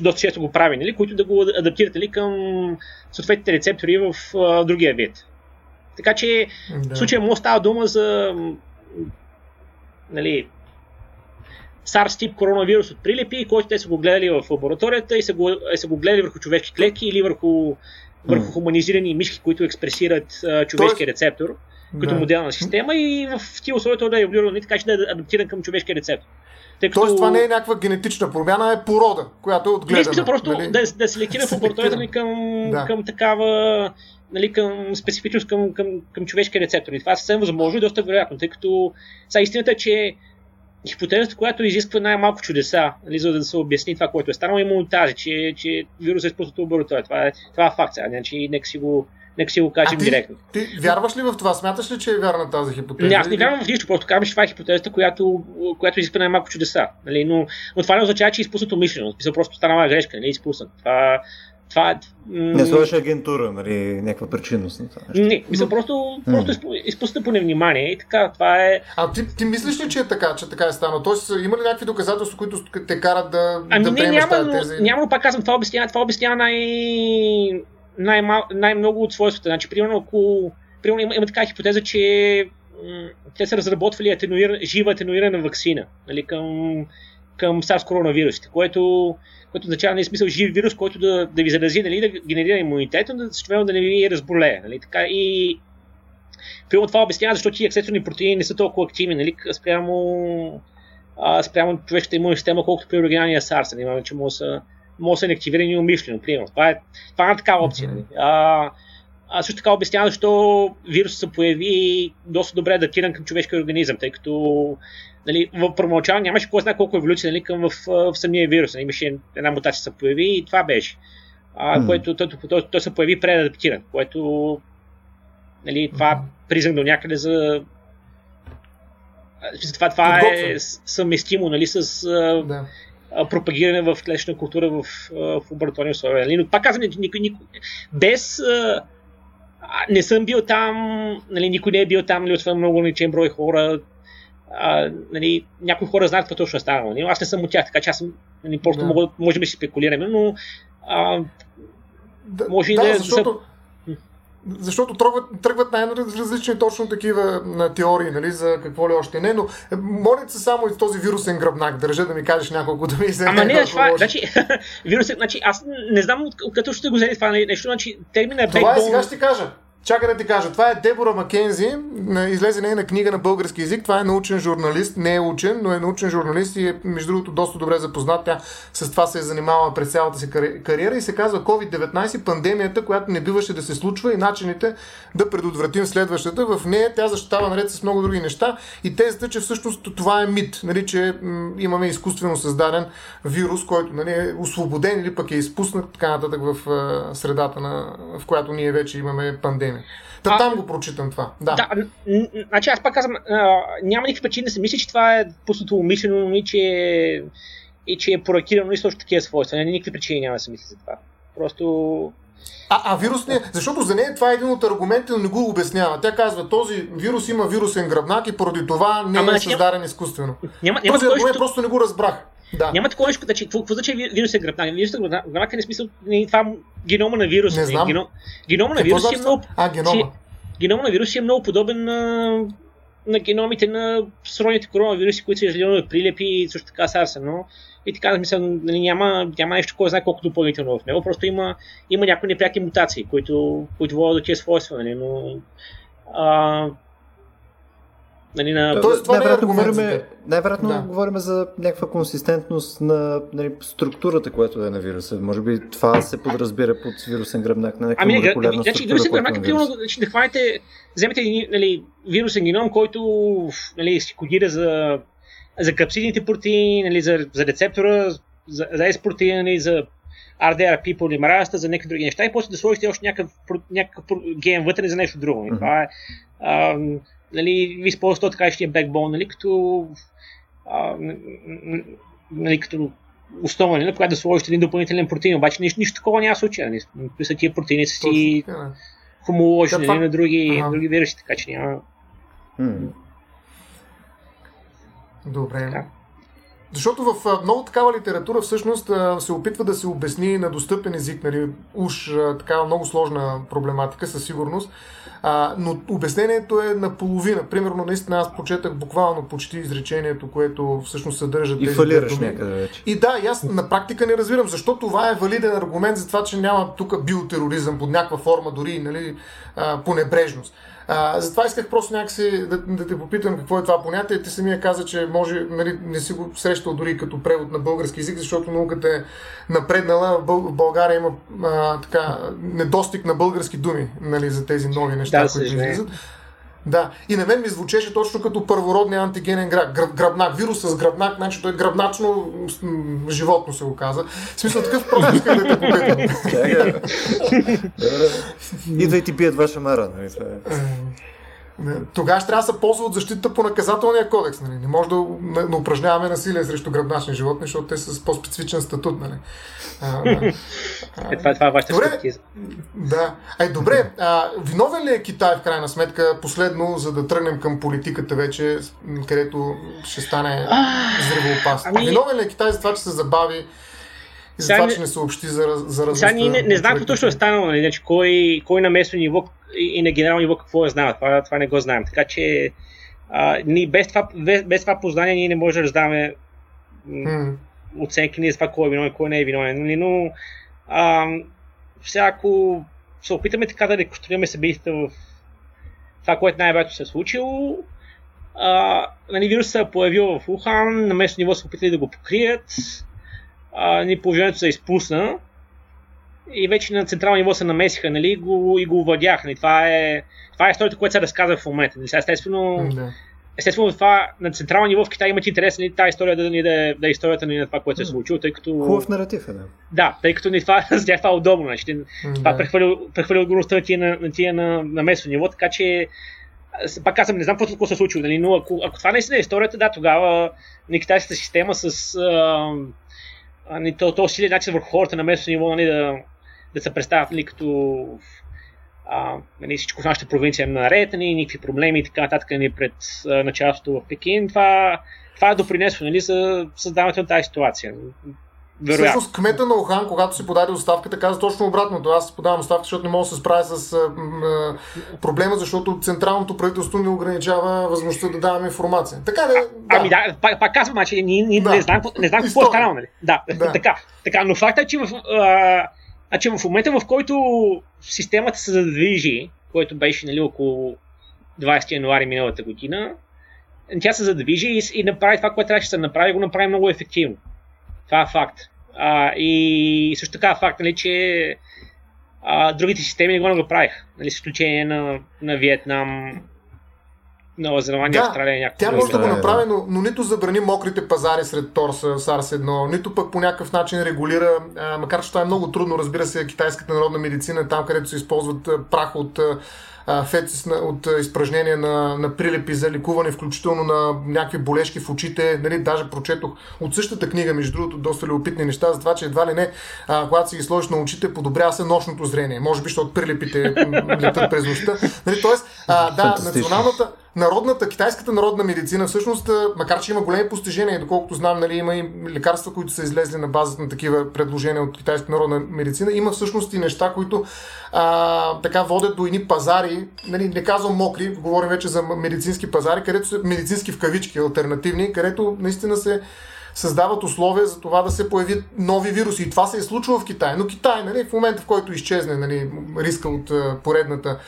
доста често го прави, нали, които да го адаптират нали, към съответните рецептори в а, другия вид. Така че да. в случая му става дума за нали, SARS тип коронавирус от прилепи, който те са го гледали в лабораторията и са го, е, са го гледали върху човешки клетки или върху, върху mm. хуманизирани мишки, които експресират а, човешкия рецептор като да. моделна система и в тия условия да е еволюиран така, че да е адаптиран към човешкия рецепт. Тъй като... Тоест това не е някаква генетична промяна, е порода, която е отгледана. Не, смисъл просто нали? да, да селектира в лабораторията ни към, да. към такава нали, към специфичност към, към, към човешки рецептори. Това е съвсем възможно и доста вероятно, тъй като сега истината е, че хипотезата, която изисква най-малко чудеса, нали, за да се обясни това, което е станало, именно тази, че, че вирусът е спуснат от лаборатория. Това е, това е факт. Сега, значи, нека си го, Нека си го кажем ти, директно. Ти вярваш ли в това? Смяташ ли, че е вярна тази хипотеза? Не, аз не вярвам в нищо, просто казвам, че това е хипотезата, която, която изисква най-малко чудеса. Нали? Но, но това не означава, че е изпуснато. Смисъл, просто стана грешка, не е изпуснат. Това, това е... Не сложиш агентура, нали, някаква причинност на това. Не, мисля, просто, просто изпусна по невнимание и така, това е... А ти, ти мислиш ли, че е така, че така е станало? Тоест, има ли някакви доказателства, които те карат да, ами да не, няма, тази теза? Няма, но пак казвам, това обяснява, това обяснява най най- най-много от свойствата. Значи, примерно, ако примерно, има, има така хипотеза, че м- те са разработвали атенуир, жива атенуирана вакцина нали, към, към SARS коронавирусите, което, което означава не смисъл жив вирус, който да, да ви зарази, нали, да генерира имунитет, но да, също да не ви разболее. Нали, така, и примерно това обяснява защо тия аксесорни протеини не са толкова активни нали, спрямо, а, спрямо човешката имунна система, колкото при оригиналния SARS. Нали, че може да са може да са неактивирани умишлено, примерно. Това е, това е такава опция. Mm-hmm. А, а също така обяснява защо вирусът се появи доста добре адаптиран към човешкия организъм, тъй като нали, в първоначално нямаше кой знае колко еволюция нали, към в, в, самия вирус. Нали, имаше една мутация се появи и това беше. А, mm. което той, той, той, се появи преадаптиран, което нали, това mm. признак до някъде за това, това е съвместимо нали, с да пропагиране в клетъчна култура в, в лабораторни условия. Нали? Но пак казвам, никой, никой, без не съм бил там, нали, никой не е бил там, нали, освен много ограничен брой хора. А, нали, някои хора знаят какво точно е станало. Нали? Аз не съм от тях, така че аз нали, просто да. мога, можем да си спекулираме, но а, да, може и да, да защото... Защото тръгват, тръгват най-различни точно такива на теории, нали, за какво ли още не, но е, моля се само и този вирусен гръбнак, държа да ми кажеш няколко думи за Ама не, това, значи, вирусен, значи, аз не знам като ще го вземе това нещо, значи термина е Това е, сега ще кажа. Чакай да ти кажа, това е Дебора Макензи, излезе нейна книга на български язик, това е научен журналист, не е учен, но е научен журналист и е между другото доста добре запознат, тя с това се е занимавала през цялата си кариера и се казва COVID-19, пандемията, която не биваше да се случва и начините да предотвратим следващата. В нея тя защитава наред с много други неща и тезата, че всъщност това е мит, нали, че имаме изкуствено създаден вирус, който нали, е освободен или пък е изпуснат така нататък в средата, на, в която ние вече имаме пандемия време. Та а, там го прочитам това. Да. да значи аз пак казвам, а, няма никаква причина да се мисли, че това е пуснато умишлено и че, и че е проектирано и също такива свойства. Не, никакви причини няма да се мисли за това. Просто а, а вирус не, защото за нея това е един от аргументите, но не го обяснява. Тя казва, този вирус има вирусен гръбнак и поради това не Ама, е значи създаден няма, изкуствено. Няма, няма този аргумент просто не го разбрах. Да. Няма такова нещо, значи, какво, какво значи вирус е гръбнак? Вирус е гръбнак е смисъл, не, това генома на вируса. Не знам. Геном, генома на вируса е много... А, генома. Си, генома на вируса е много подобен на, на геномите на сродните коронавируси, които са излизали от прилепи и също така SARS, но и така, мисля, нали, няма, няма нещо, кой знае колко допълнително в него, просто има, има някои непряки мутации, които, които водят до тия свойства, нали, но а, Нали, на... Тоест, това най-вероятно, не е говорим, най-вероятно да. говорим за някаква консистентност на нали, структурата, която е на вируса. Може би това се подразбира под вирусен гръбнак на някаква ами, молекулярна значи, вирусен гръбнак е примерно, значи, да хванете, вземете нали, вирусен геном, който нали, се кодира за, за капсидните протеини, нали, за, за рецептора, за, за S-протеин, нали, за RDRP полимеразата, за някакви други неща и после да сложите още някакъв, някакъв ген вътре за нещо друго. Mm-hmm. Това е а, нали, ви използва така ще е бекбон, нали, като, а, нали, като основа, нали, която да сложите един допълнителен протеин, обаче нищо, нищо такова няма случая. Нали. Са тия протеини са си хомоложни нали, на други, ага. други вируси, така че няма. Добре. Да. Защото в много такава литература всъщност се опитва да се обясни на достъпен език, нали, уж такава много сложна проблематика със сигурност, а, но обяснението е наполовина. Примерно, наистина аз прочетах буквално почти изречението, което всъщност съдържа и тези фалираш някъде вече. И да, и аз на практика не разбирам защо това е валиден аргумент за това, че няма тук биотероризъм под някаква форма, дори нали, а, по небрежност. А, затова исках просто някакси да, да те попитам какво е това понятие. Ти самия каза, че може, нали, не си го срещал дори като превод на български язик, защото науката е напреднала. В България има а, така, недостиг на български думи нали, за тези нови неща, да, които излизат. Да, и на мен ми звучеше точно като първородния антигенен граб, граб, грабнак. Вирус с грабнак, значи той е грабначно животно се оказа. В смисъл такъв просто исках да те попитам. Идвай ти пият ваша мара. Нали? Тогава ще трябва да се ползва от защита по наказателния кодекс. Нали? Не може да, да упражняваме насилие срещу гръбначни животни, защото те са с по-специфичен статут. Нали? А, да. е, това, това е вашата добре, Да. Ай, добре, а, виновен ли е Китай в крайна сметка последно, за да тръгнем към политиката вече, където ще стане здравеопасно? Ами... Виновен ли е Китай за това, че се забави и за това, че не съобщи за, за различна... Сега ние не, не знам какво точно е станало, нали? Значи, кой, кой на местно ниво и на генерално ниво какво е знае. Това, това не го знаем. Така че а, ние без, това, без, без това познание ние не можем да раздаваме mm. оценки ни за това кой е виновен, кой не е виновен. Нали? Но а, сега ако се опитаме така да реконструираме събитията в това, което най-вероятно се е случило, а, нали, вирусът се е появил в Ухан, на местно ниво са опитали да го покрият, а, ни положението се изпусна и вече на централно ниво се намесиха нали, го, и го овладяха. Нали. Това, е, това е историята, която се разказва в момента. Нали. Естествено, да. естествено това на централно ниво в Китай имат интерес нали, тази история да, да, да, да е историята нали, на това, което се е случило, тъй като... Хубав наратив е, да. Да, тъй като нали, това, за тях това е удобно. Нали. Да. Това прехвърля отговорността на тия на, на, тия на, на местно ниво, така че пак казвам, не знам какво се случва, нали, но ако, ако това наистина е историята, да, тогава нали, китайската система с а, а, то, то усилие начин върху хората на местно ниво нали, да, да се представят нали, като а, нали, всичко в нашата провинция е наред, нали, никакви проблеми и така нататък нали, пред а, началството в Пекин. Това, това е допринесло нали, за създаването на тази ситуация. Вероятно. Всъщност кмета на Охан, когато си подаде оставката, каза точно обратното. Аз подавам оставка, защото не мога да се справя с а, а, проблема, защото централното правителство не ограничава възможността да даваме информация. Така да. да. Ами да, пак, пак казвам, че значи, ние, ние да. не знам, не знам какво е станало. Нали? Да, да. така, така, но факта е, че в, а, че в момента, в който системата се задвижи което беше нали, около 20 януари миналата година, тя се задвижи и, и направи това, което трябваше да се направи, го направи много ефективно. Това е факт. А, и също така е факт, нали, че а, другите системи не го не го правиха. Нали, с изключение на, на Виетнам, Нова Зеландия, да, Австралия някакво. Тя може да го направи, но, но нито забрани мокрите пазари сред торса SARS-1, нито пък по някакъв начин регулира, а, макар че това е много трудно, разбира се, китайската народна медицина, там където се използват прах от фетис от изпражнения на, на прилепи за лекуване, включително на някакви болешки в очите. Нали, даже прочетох от същата книга, между другото, доста любопитни неща, за това, че едва ли не, а, когато си ги сложиш на очите, подобрява се нощното зрение. Може би, защото прилепите летат през нощта. Нали, тоест, а, да, националната, народната, китайската народна медицина, всъщност, макар че има големи постижения, доколкото знам, нали, има и лекарства, които са излезли на базата на такива предложения от китайската народна медицина, има всъщност и неща, които а, така водят до едни пазари, нали, не казвам мокри, говорим вече за медицински пазари, където са медицински в кавички, альтернативни, където наистина се създават условия за това да се появят нови вируси. И това се е случило в Китай. Но Китай, нали, в момента в който изчезне нали, риска от поредната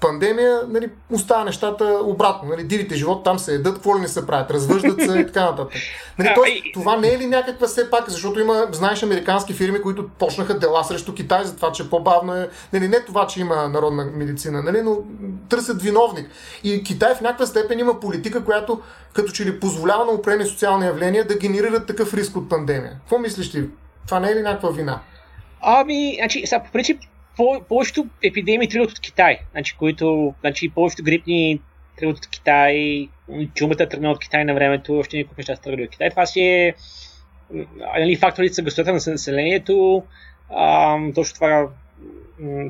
пандемия, нали, остава нещата обратно. Нали, дивите живот там се едат, какво ли не се правят, развъждат се и така нататък. Нали, тоест, това не е ли някаква все пак, защото има, знаеш, американски фирми, които почнаха дела срещу Китай за това, че по-бавно е. Нали, не това, че има народна медицина, нали, но търсят виновник. И Китай в някаква степен има политика, която като че ли позволява на определени социални явления да генерират такъв риск от пандемия. Какво мислиш ти? Това не е ли някаква вина? Ами, значи, сега, по принцип, по- повечето епидемии тръгват от Китай. Значи, които, значи, повечето грипни тръгват от Китай, чумата тръгна от Китай на времето, още няколко неща са тръгнали от Китай. Това си е нали, факторите са гъстота на населението, а, точно това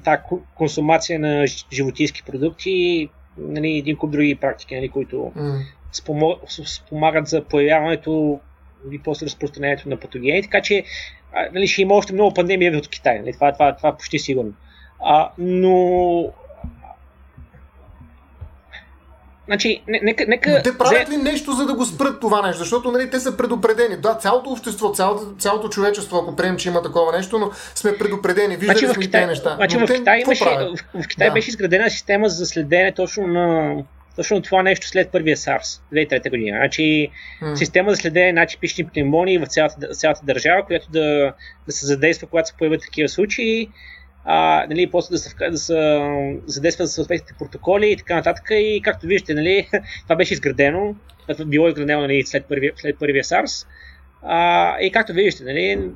та консумация на животински продукти, нали, един куп други практики, нали, които mm. спомагат за появяването и после разпространението на патогени. Така че а, нали, ще има още много пандемии от Китай. Нали, това, това, това е почти сигурно. А, но Значи, нека, нека... Но те правят ли нещо, за да го спрат това нещо? Защото нали, те са предупредени. Да, цялото общество, цялото, цялото човечество, ако приемем, че има такова нещо, но сме предупредени. Виждали значи, сме Китай, тези неща. Значи, в, те, Китай имаше, в, в Китай да. беше изградена система за следене точно на точно това нещо след първия SARS, 2003 година. Значи, hmm. система за следене на типични пневмонии в цялата, цялата държава, която да, да се задейства, когато се появят такива случаи, а, нали, после да се, да се задейства за съответните протоколи и така нататък. И както виждате, нали, това беше изградено, било изградено нали, след, първия, след първия SARS. А, и както виждате, нали,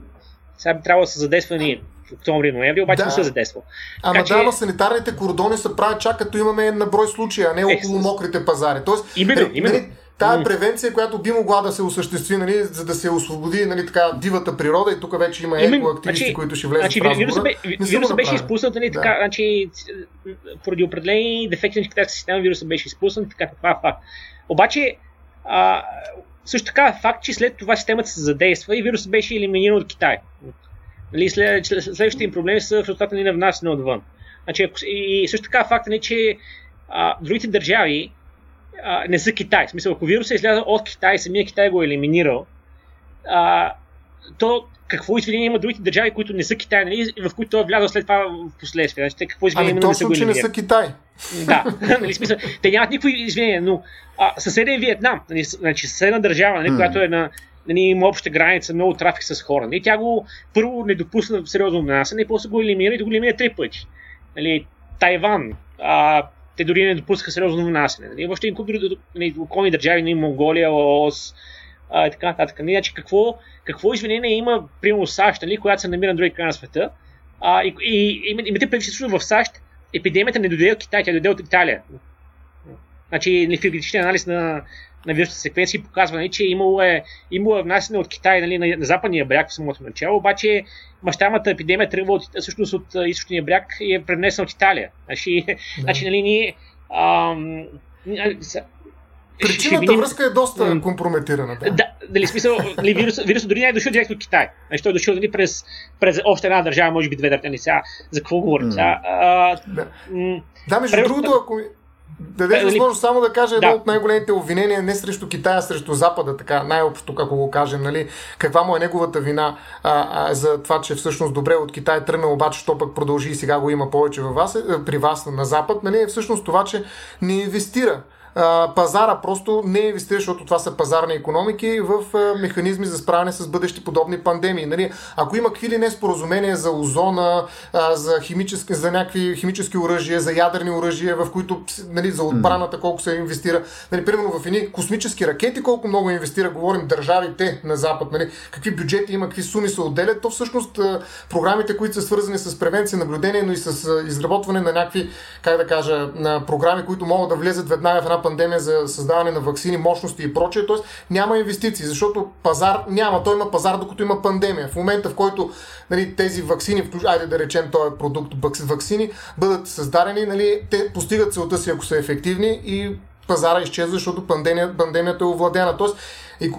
сега би трябвало да са задействани октомври, ноември, обаче да. не се задейства. Ама така, да, че... санитарните кордони се правят чак като имаме на брой случая, а не е, около мокрите пазари. Тоест, именно, нали, именно. Нали, тая превенция, която би могла да се осъществи, нали, за да се освободи нали, така, дивата природа и тук вече има екоактивисти, значи, които ще влезат значи, в разговора. Вирусът беше изпуснат, нали, да. така, значи, поради определени дефекти на китайската система, вирусът беше изпуснат, така, това е факт. Обаче, а, също така е факт, че след това системата се задейства и вирусът беше елиминиран от Китай. Нали, след, следващите им проблеми са в резултат на внасяне отвън. Значи, и също така факт е, че а, другите държави а, не са Китай. В смисъл, ако вирусът е излязъл от Китай, самия Китай го е елиминирал, а, то какво извинение има другите държави, които не са Китай, нали, в които той е влязъл след това в последствие. Значи, какво извинение ами, точно, да са че не са Китай. Да, нали, смисъл, те нямат никакви извинения, но а, съседен Виетнам, нали, значи съседна държава, нали, mm. която е на нали, има обща граница, много трафик с хора. Нали, тя го първо не допусна сериозно нанасене, и после го елиминира и го елиминира три пъти. Нали, Тайван, а, те дори не допускаха сериозно внасяне. Нали? Въобще и други нали, околни държави, нали, Монголия, Лаос а, и така нататък. Нали? Значи, какво, какво извинение има, примерно САЩ, нали, която се намира на други края на света, а, и, и, и, имате предвид, че в САЩ епидемията не дойде от Китай, тя дойде от Италия. Значи, нали, анализ на, на вирусната секвенция показва, нали, че имало е, имало е внасяне от Китай нали, на, на западния бряг в самото начало, обаче мащабната епидемия тръгва от, всъщност от източния бряг и е пренесена от Италия. Значи, да. значи нали, ние... Ам, Причината видим... връзка е доста компрометирана. Да, да дали смисъл, нали, вирусът вирус дори не е дошъл директно от Китай. Значи той е дошъл нали, през, през още една държава, може би две държави. Сега, за какво говорим? Mm. Сега, а, да. М- да, между другото, ако, даде нали, възможност само да кажа едно да. от най-големите обвинения не срещу Китая, а срещу Запада, така най-общо, ако го кажем, нали, каква му е неговата вина а, а, за това, че всъщност добре от Китай е тръгнал, обаче, що пък продължи и сега го има повече във вас, е, при вас на Запад, нали, е всъщност това, че не инвестира пазара просто не инвестира, защото това са пазарни економики в механизми за справяне с бъдещи подобни пандемии. Нали, ако има какви ли не споразумения за озона, за, химически, за някакви химически оръжия, за ядрени оръжия, в които нали, за отбраната колко се инвестира, нали, примерно в едни космически ракети, колко много инвестира, говорим държавите на Запад, нали, какви бюджети има, какви суми се отделят, то всъщност програмите, които са свързани с превенция, наблюдение, но и с изработване на някакви, как да кажа, на програми, които могат да влезат веднага в една пандемия за създаване на вакцини, мощности и прочее. Тоест няма инвестиции, защото пазар няма. Той има пазар, докато има пандемия. В момента, в който нали, тези вакцини, айде да речем този продукт, вакцини, бъдат създадени, нали, те постигат целта си, ако са ефективни и пазара изчезва, защото пандемия, пандемията е овладена. Тоест,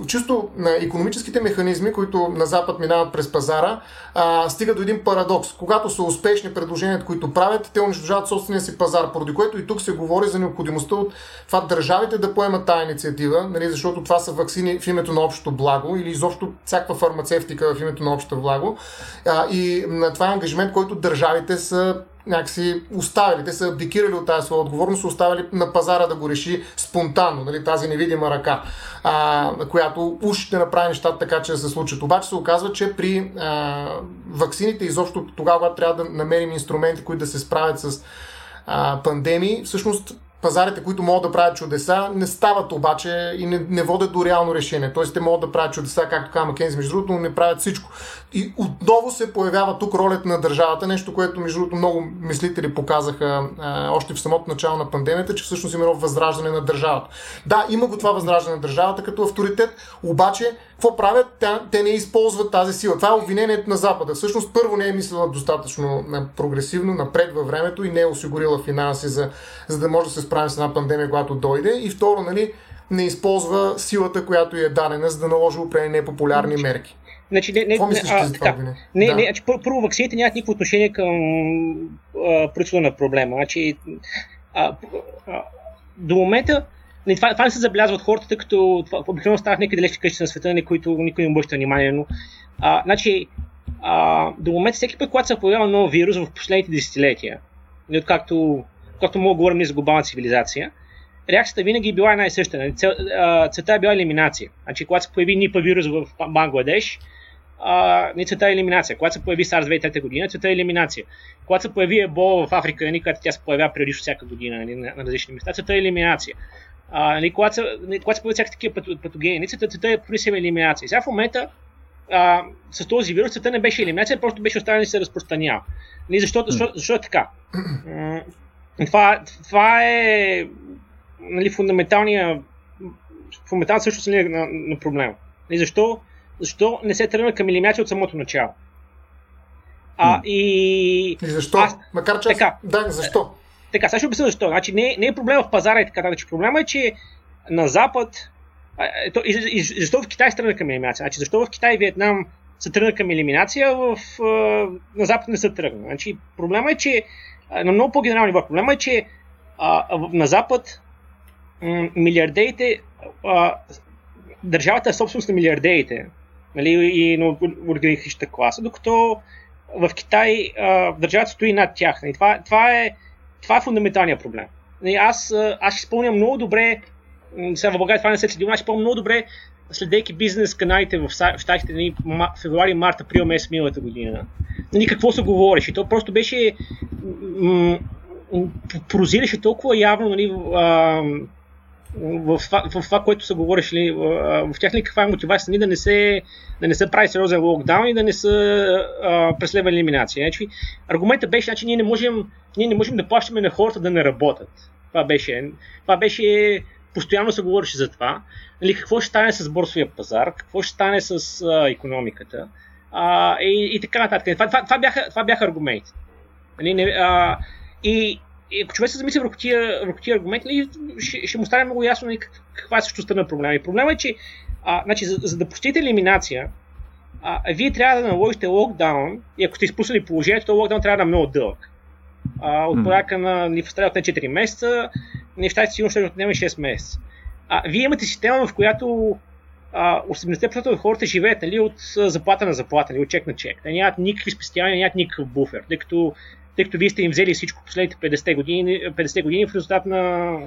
чисто на економическите механизми, които на Запад минават през пазара, а, стига до един парадокс. Когато са успешни предложенията, които правят, те унищожават собствения си пазар, поради което и тук се говори за необходимостта от това държавите да поемат тази инициатива, нали, защото това са вакцини в името на общото благо или изобщо всякаква фармацевтика в името на общото благо. А, и това е ангажимент, който държавите са някакси оставили, те са абдикирали от тази своя отговорност, оставили на пазара да го реши спонтанно, нали, тази невидима ръка, а, която уж ще направи нещата така, че да се случат. Обаче се оказва, че при а, ваксините, изобщо тогава, трябва да намерим инструменти, които да се справят с а, пандемии, всъщност пазарите, които могат да правят чудеса, не стават обаче и не, не водят до реално решение. Тоест, те могат да правят чудеса, както казва Макензи, между другото, но не правят всичко. И отново се появява тук ролята на държавата, нещо, което, между другото, много мислители показаха а, още в самото начало на пандемията, че всъщност има възраждане на държавата. Да, има го това възраждане на държавата като авторитет, обаче какво правят? Те, те не използват тази сила. Това е обвинението на Запада. Всъщност, първо не е мислила достатъчно прогресивно, напред във времето и не е осигурила финанси, за, за да може да се справи с една пандемия, когато дойде. И второ, нали, не използва силата, която е дадена, за да наложи определени непопулярни мерки. Значи, не, не, мислиш а, за това така, не, да. не, значи, първо, вакцините нямат никакво отношение към происхода на проблема. Значи, а, а, до момента не, това, това не се забелязва от хората, тъй като обикновено стават някъде далечни къщи на света, на които никой не обръща внимание. Но, а, значи, а, до момента всеки път, когато се появява нов вирус в последните десетилетия, и откакто, откакто мога да говорим за глобална цивилизация, реакцията винаги е била една и съща. Нали? целта е била елиминация. Значи, когато се появи Нипа вирус в Бангладеш, не целта е елиминация. Когато се появи SARS 2003 година, целта е елиминация. Когато се появи Ебола в Африка, нали, когато тя се появява периодично всяка година нали, на, на различни места, целта е елиминация. А, нали, когато, се, нали, когато се появят всякакви такива патогени, целта, целта е принесем елиминация. Сега в момента а, с този вирус целта не беше елиминация, просто беше оставен да се разпространява. Нали, защо, защо, защо е така? Това, това е нали, фундаменталния фундаментална същност нали, на, на проблема. Нали, защо, защо не се тръгна към елиминация от самото начало? А, и... и защо? Аз... Макар че... Така, да, защо? Така, сега ще обясня защо. Значи, не, не е проблема в пазара и така нататък. Проблема е, че на Запад и, и, и защо в Китай се тръгна към елиминация? Значи, защо в Китай и Виетнам се тръгна към елиминация, в, на Запад не са тръгна. Значи, проблема е, че на много по-генерално ниво, проблема е, че а, на Запад милиардерите, а, държавата е собственост на милиардерите нали, и на олигархичната класа, докато в Китай а, държавата стои над тях. Нали. Това, това, е, това е фундаменталният проблем. Аз, аз ще спомням много добре, сега в България това не се следи, аз ще спомням много добре, следейки бизнес каналите в Штатите, нали, февруари, март, април месец миналата година. Нали, какво се говореше? То просто беше м- прозираше толкова явно нали, а, в, в, в това, което се говориш, ли, в, в тях ли каква е мотивация ни да не се, да не се прави сериозен локдаун и да не се преследва елиминация. Значи, аргументът беше, че ние не можем, ние не можем да плащаме на хората да не работят. Това беше, това беше постоянно се говореше за това. Нали, какво ще стане с борсовия пазар, какво ще стане с а, економиката а, и, и така нататък. Това, това, това, бяха, това бяха аргументи. Нали, не, а, и и човек се замисли върху тия, върху тия аргументи, нали, ще, ще му стане много ясно нали, каква е същността на проблема. И проблема е, че а, значи, за, за да постигнете елиминация, а, вие трябва да наложите локдаун и ако сте изпуснали положението, то локдаун трябва да е много дълъг. А, от порядка на ни в от 4 месеца, нещата сигурно ще отнеме 6 месеца. А, вие имате система, в която а, 80% от хората живеят нали, от заплата на заплата, нали, от чек на чек. Нали, нямат никакви спестявания, нямат никакъв буфер, тъй като, тъй като вие сте им взели всичко последните 50 години, 50 години в резултат на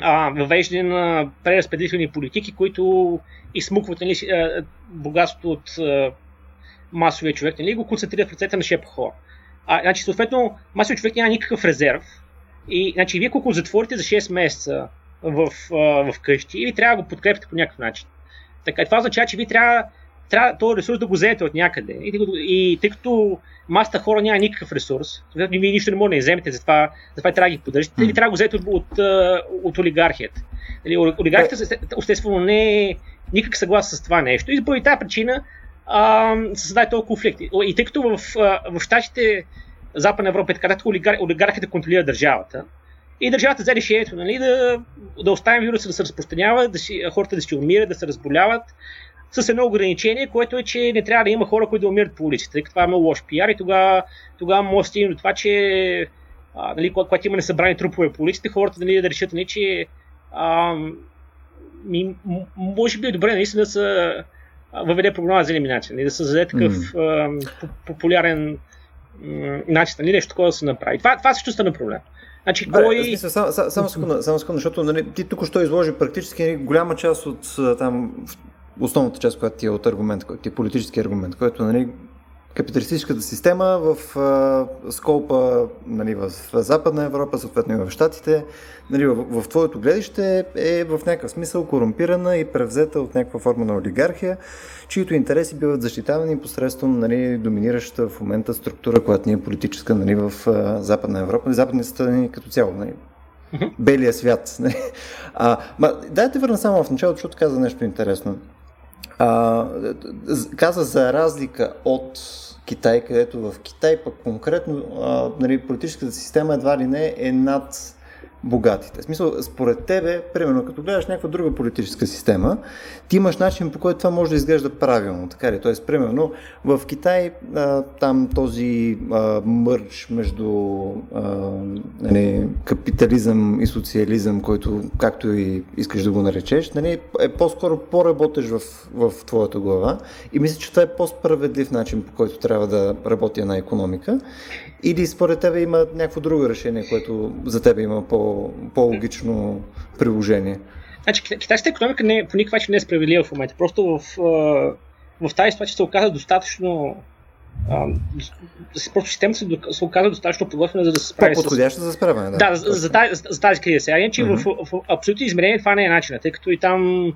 а, въвеждане на преразпределителни политики, които измукват нали, богатството от а, масовия човек, нали, го концентрират в ръцете на шепа хора. А, значи, съответно, масовия човек няма никакъв резерв. И, значи, вие колко затворите за 6 месеца в, в къщи и ви трябва да го подкрепите по някакъв начин. Така, това означава, че ви трябва, трябва този ресурс да го вземете от някъде. И, и тъй като масата хора няма никакъв ресурс, вие нищо не можете да вземете, затова, затова трябва да ги поддържате, ви трябва да го вземете от, от, от, олигархията. Олигархията естествено не е никак съгласен с това нещо. И поради тази причина а, се създаде този конфликт. И тъй като в, в щатите Западна Европа и така нататък олигархията контролира държавата, и държавата взе решението нали, да, да оставим вируса да се разпространява, да си, хората да си умират, да се разболяват, с едно ограничение, което е, че не трябва да има хора, които да умират по улиците, тъй като това е много лош пиар и тогава, тогава може да стигне до това, че а, нали, когато има несъбрани трупове по улиците, хората нали, да решат, нали, че а, ми, може би е добре наистина да се въведе програма за елиминация, нали, да се създаде такъв mm. а, популярен начин, нали, нещо такова да се направи. Това, това също стане проблем. Значи, Бре, кой... Смисъл, само, само, само, секунда, само секунда, защото нали, ти тук що изложи практически нали, голяма част от там, основната част, която ти е от аргумент, който ти е политически аргумент, който нали, капиталистическата система в а, сколпа нали, в, Западна Европа, съответно и в Штатите, нали, в, в твоето гледище е в някакъв смисъл корумпирана и превзета от някаква форма на олигархия, чието интереси биват защитавани посредством нали, доминираща в момента структура, която ни е политическа нали, в а, Западна Европа и западните страни като цяло. Нали, белия свят. Нали. А, ма, дайте върна само в началото, защото каза нещо интересно. А, каза за разлика от Китай, където в Китай пък конкретно а, нали, политическата система едва ли не е над богатите. В смисъл, според тебе, примерно, като гледаш някаква друга политическа система, ти имаш начин по който това може да изглежда правилно. Така ли? Тоест, примерно, в Китай а, там този а, мърч между а, нали, капитализъм и социализъм, който, както и искаш да го наречеш, нали, е по-скоро по-работеш в, в твоята глава и мисля, че това е по-справедлив начин, по който трябва да работи една економика. Или според тебе има някакво друго решение, което за тебе има по, по-логично приложение? Значи, китайската економика не, по никакъв начин не е справедлива в момента. Просто в, в тази ситуация се оказа достатъчно просто системата се, се оказа достатъчно подготвена, за да се справи По-подходяща с... за справяне, да. Да, за, за, тази, за тази криза. Сега, иначе mm-hmm. в, в, в абсолютни измерения това не е начинът, тъй като и там,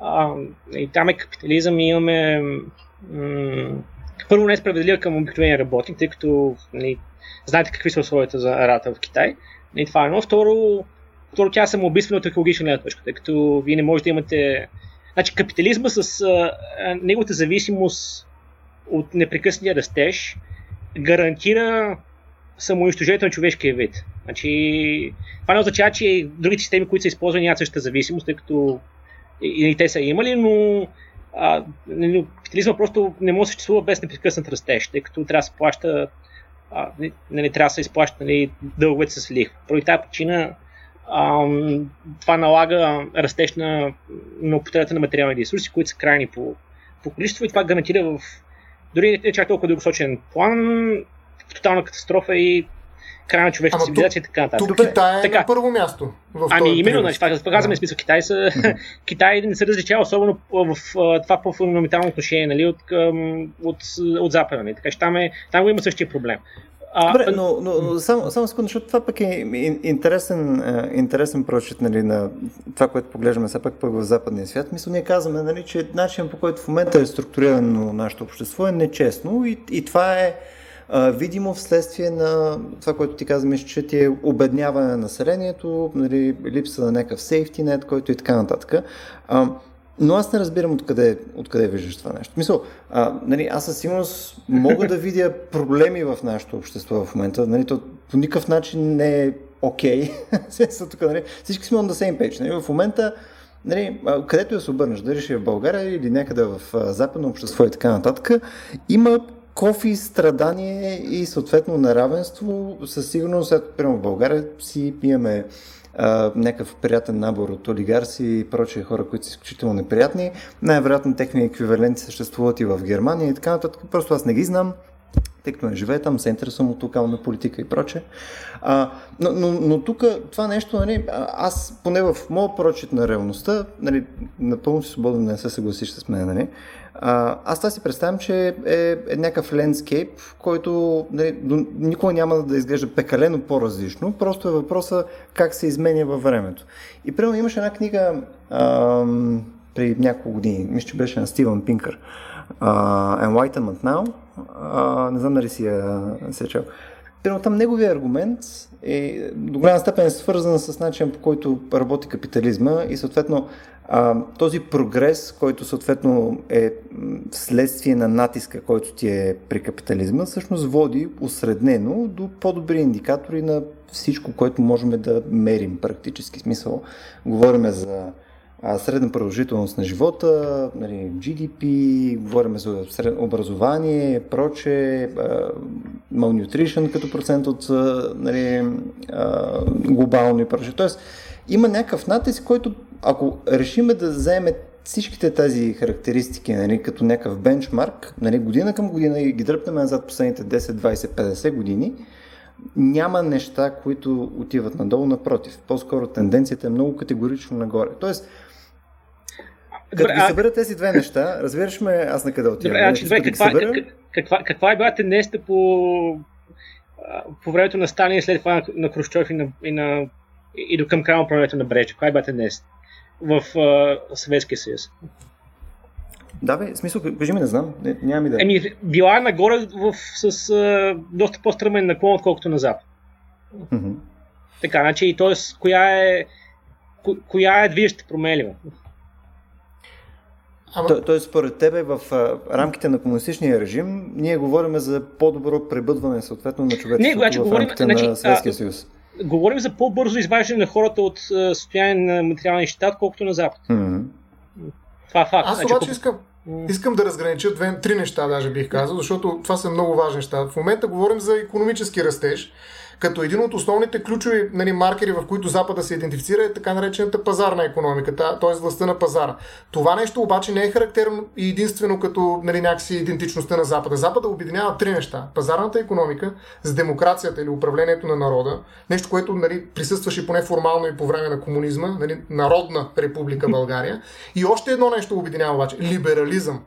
а, и там е капитализъм и имаме м- първо не е към обикновения работник, тъй като нали, знаете какви са условията за работа в Китай. Нали, това е едно. Второ, второ тя е самоубийствена от екологична гледна точка, тъй като вие не можете да имате... Значи капитализма с а, неговата зависимост от непрекъснатия растеж гарантира самоунищожението на човешкия вид. Значи, това не означава, че другите системи, които са използвани, нямат същата зависимост, тъй като и, и те са имали, но а, нали, капитализма просто не може да съществува без непрекъснат растеж, тъй като трябва да се плаща, а, не, нали, трябва да се изплаща нали, дълговете с лихва. Поради тази причина а, това налага растеж на, на употребата на материални ресурси, които са крайни по, по количество и това гарантира в дори не чак толкова дългосрочен план тотална катастрофа и края на човешката цивилизация и така нататък. Тук Китай е така. на първо място. В ами именно, значи, това казваме да. смисъл. Китай, са, Китай не се различава особено в, в, това по-фундаментално отношение нали, от, от, от Запада. Нали. Така че там, е, там го има същия проблем. А, Добре, но, но, но само, само секунда, защото това пък е интересен, интересен прочит нали, на това, което поглеждаме все пак пък в западния свят. Мисля, ние казваме, нали, че начинът по който в момента е структурирано нашето общество е нечестно и, и това е а, видимо вследствие на това, което ти мисля, че ти е обедняване на населението, нали, липса на някакъв сейфти нет, който и така нататък. А, но аз не разбирам откъде, откъде виждаш това нещо. Мисъл, а, нали, аз със сигурност мога да видя проблеми в нашето общество в момента. Нали, то по никакъв начин не е окей. Okay. нали, всички сме on the same page. Нали, в момента нали, където да се обърнеш, дали ще е в България или някъде в западно общество и така нататък, има кофи, страдание и съответно неравенство. Със сигурност, ето, примерно в България си а, някакъв приятен набор от олигарси и прочие хора, които са изключително неприятни. Най-вероятно техни еквиваленти съществуват и в Германия и така нататък. Просто аз не ги знам тъй като не живее там, се интересувам от локална политика и проче. А, но, но, но тук това нещо, нали, аз поне в моят прочит на реалността, нали, напълно си свободен да не се съгласиш с мен, нали, а, аз това си представям, че е, е някакъв лендскейп, който нали, никога няма да изглежда пекалено по-различно, просто е въпроса как се изменя във времето. И примерно имаше една книга ам, при няколко години, мисля, че беше на Стивън Пинкър, uh, Enlightenment Now, а, не знам дали си я се чел. Примерно там неговия аргумент е до голяма степен е свързан с начин по който работи капитализма и съответно а, този прогрес, който съответно е следствие на натиска, който ти е при капитализма, всъщност води усреднено до по-добри индикатори на всичко, което можем да мерим практически. Смисъл, говориме за средна продължителност на живота, нали, GDP, говорим за образование, проче, malnutrition като процент от нали, глобално и проче. Тоест, има някакъв натиск, който ако решиме да вземе всичките тези характеристики нали, като някакъв бенчмарк, нали, година към година и ги дръпнем назад последните 10, 20, 50 години, няма неща, които отиват надолу, напротив. По-скоро тенденцията е много категорично нагоре. Тоест, като добре, ги събера тези две неща, разбираш ме аз на къде отивам. Добре, значи, добре, каква, събера... каква, каква е била тенденцията по, по времето на Сталин след това на, на Крущов и, на, и, на, и до към края на правенето на Бреча? Каква е била тенденцията в uh, Съветския съюз? Да, бе, смисъл, кажи ми, не знам, не, нямам идея. Еми, била е нагоре в, с uh, доста по-стръмен наклон, отколкото на запад. Mm-hmm. Така, значи, т.е. коя е, ко, коя е движеща променлива? Ама... То, тоест, според тебе, в а, рамките на комунистичния режим, ние говорим за по-добро пребъдване, съответно, на човечеството значи, в говорим, рамките значи, на Съветския съюз. Говорим за по-бързо изваждане на хората от а, състояние на материалния щат, колкото на Запад. Mm-hmm. Това е факт. Аз значи, обаче искам, Искам да разгранича две, три неща, даже бих казал, защото това са много важни неща. В момента говорим за економически растеж, като един от основните ключови нали, маркери, в които Запада се идентифицира е така наречената пазарна економика, т.е. властта на пазара. Това нещо обаче не е характерно и единствено като нали, някакси идентичността на Запада. Запада обединява три неща. Пазарната економика с демокрацията или управлението на народа, нещо, което нали, присъстваше поне формално и по време на комунизма, нали, Народна република България. И още едно нещо обединява обаче либерализъм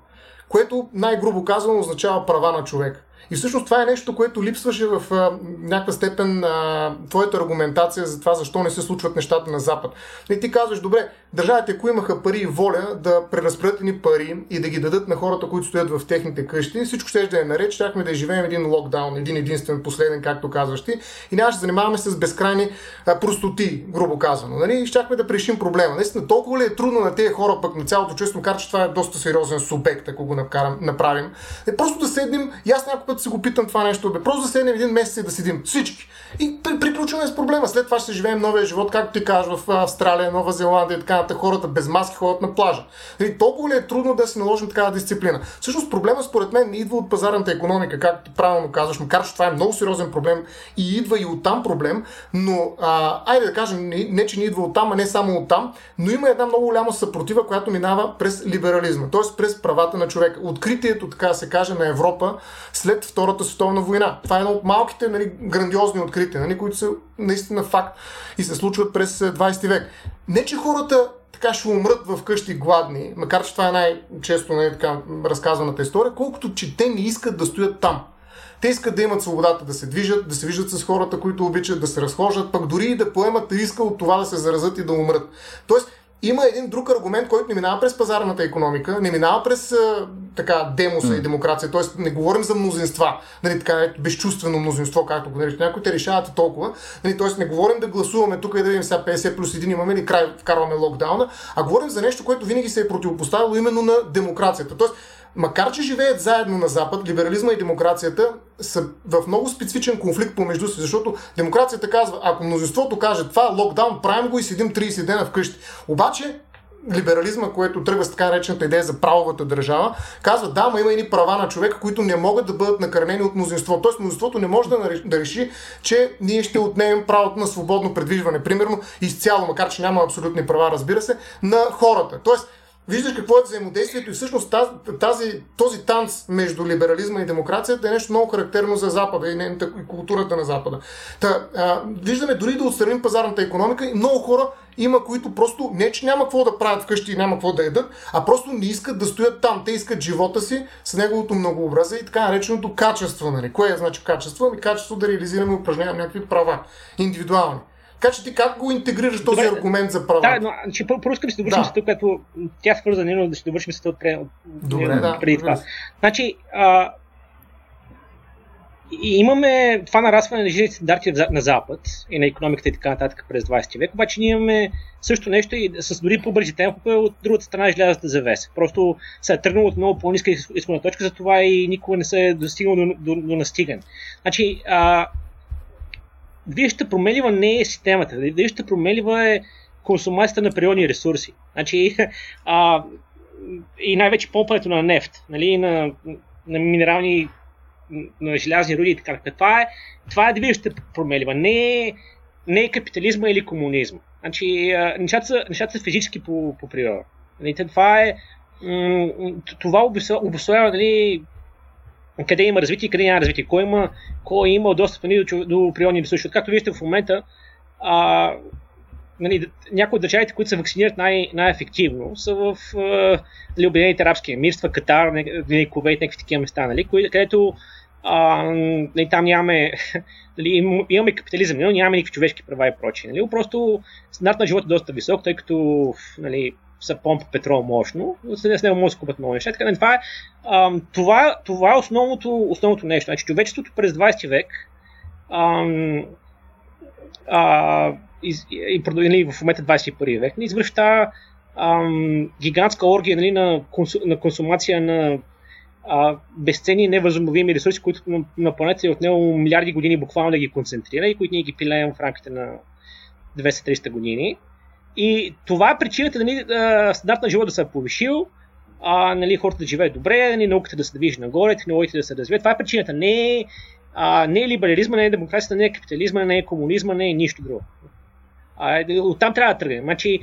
което най-грубо казано означава права на човек. И всъщност това е нещо, което липсваше в а, някаква степен а, твоята аргументация за това защо не се случват нещата на Запад. И ти казваш, добре, държавите, ако имаха пари и воля да преразпределят ни пари и да ги дадат на хората, които стоят в техните къщи, всичко ще да е наред, щяхме да живеем един локдаун, един единствен, последен, както казваш ти, и нямаше да занимаваме с безкрайни а, простоти, грубо казано. Нали? Щяхме да решим проблема. Наистина, толкова ли е трудно на тези хора, пък на цялото честно макар че това е доста сериозен субект, ако го направим. Е просто да седнем и аз някой път се го питам това нещо. Бе, просто да седнем един месец и да седим. Всички. И при, приключваме с проблема. След това ще живеем новия живот, както ти кажеш, в Австралия, Нова Зеландия и така нататък. Хората без маски ходят на плажа. Нали, толкова ли е трудно да си наложим такава дисциплина? Всъщност проблема според мен не идва от пазарната економика, както ти правилно казваш, макар че това е много сериозен проблем и идва и оттам проблем, но а, айде да кажем, не, не че не идва оттам, а не само оттам, но има една много голяма съпротива, която минава през либерализма, т.е. през правата на човека. Откритието, така да се каже, на Европа след Втората световна война. Това е едно от малките нали, грандиозни открития, нали, които са наистина факт и се случват през 20 век. Не, че хората така ще умрат в къщи гладни, макар че това е най-често нали, така, разказваната история, колкото че те не искат да стоят там. Те искат да имат свободата да се движат, да се виждат с хората, които обичат, да се разхождат, пък дори и да поемат риска от това да се заразат и да умрат. Тоест, има един друг аргумент, който не минава през пазарната економика, не минава през а, така демоса mm. и демокрация, т.е. не говорим за мнозинства, нали, така е безчувствено мнозинство, както го наричат някои, те решават толкова, нали, т.е. не говорим да гласуваме тук и да видим сега 50 плюс 1 имаме ли край, вкарваме локдауна, а говорим за нещо, което винаги се е противопоставило именно на демокрацията. Тоест, макар че живеят заедно на Запад, либерализма и демокрацията са в много специфичен конфликт помежду си, защото демокрацията казва, ако мнозинството каже това, локдаун, правим го и седим 30 дена вкъщи. Обаче либерализма, което тръгва с така наречената идея за правовата държава, казва, да, ма има едни права на човека, които не могат да бъдат накърнени от мнозинство. Тоест, мнозинството не може да реши, че ние ще отнемем правото на свободно предвижване. Примерно, изцяло, макар че няма абсолютни права, разбира се, на хората. Тоест, виждаш какво е взаимодействието и всъщност тази, този танц между либерализма и демокрацията е нещо много характерно за Запада и, и културата на Запада. Та, а, виждаме дори да отстраним пазарната економика и много хора има, които просто не, че няма какво да правят вкъщи и няма какво да ядат, а просто не искат да стоят там. Те искат живота си с неговото многообразие и така нареченото качество. Нали? Кое е значи качество? Ами качество да реализираме и упражняваме някакви права, индивидуални. Така че ти как го интегрираш този Добре, аргумент за права? Да, но че, първо искам да се довършим да. което тя свърза, но да се довършим с това от, Добре, да, преди това. Значи, а, и имаме това нарастване на жизнените стандарти на Запад и на економиката и така нататък през 20 век, обаче ние имаме също нещо и с дори по-бързи темпове от другата страна желязата завеса. Просто се е тръгнало от много по-ниска изходна точка, затова и никога не се е достигнал до, до, до настигане. Значи, а, движеща променлива не е системата. Движеща променлива е консумацията на природни ресурси. Значи, а, и най-вече помпането на нефт, нали, на, на минерални на желязни руди и така. Това е, това е движеща променлива. Не е, не е капитализма или комунизма. Значи, нещата са, нещата са физически по, по природа. Нали, това е това обословява нали, къде има развитие и къде няма развитие. Кой има, кой има достъп нали, до, до природни ресурси. Както виждате в момента, а, нали, някои от държавите, които се вакцинират най- най-ефективно, са в нали, Обединените арабски емирства, Катар, нали, Кувейт, някакви такива места, нали, където а, нали, там нямаме, нали, имаме капитализъм, но нямаме никакви човешки права и прочие. Нали, просто стандарт на живота е доста висок, тъй като нали, са помпа петрол мощно, с него може да купат много неща. Така, нали, това, е, а, това, това е основното, основното нещо. Значи, човечеството през 20 век а, а, и, и, и в момента 21 век, извършва тази гигантска оргия нали, на, консу, на консумация на а, безценни невъзобновими ресурси, които на, на планета е отнело милиарди години буквално да ги концентрира и които ние ги пилеем в рамките на 200-300 години. И това е причината нали, стандарт на живота да се е повишил, а, нали, хората да живеят добре, нали, науката да се движи нагоре, технологиите да се развият. Това е причината. Не е, а, не е либерализма, не е демокрацията, не е капитализма, не е комунизма, не е нищо друго. А, оттам трябва да тръгнем. Значи,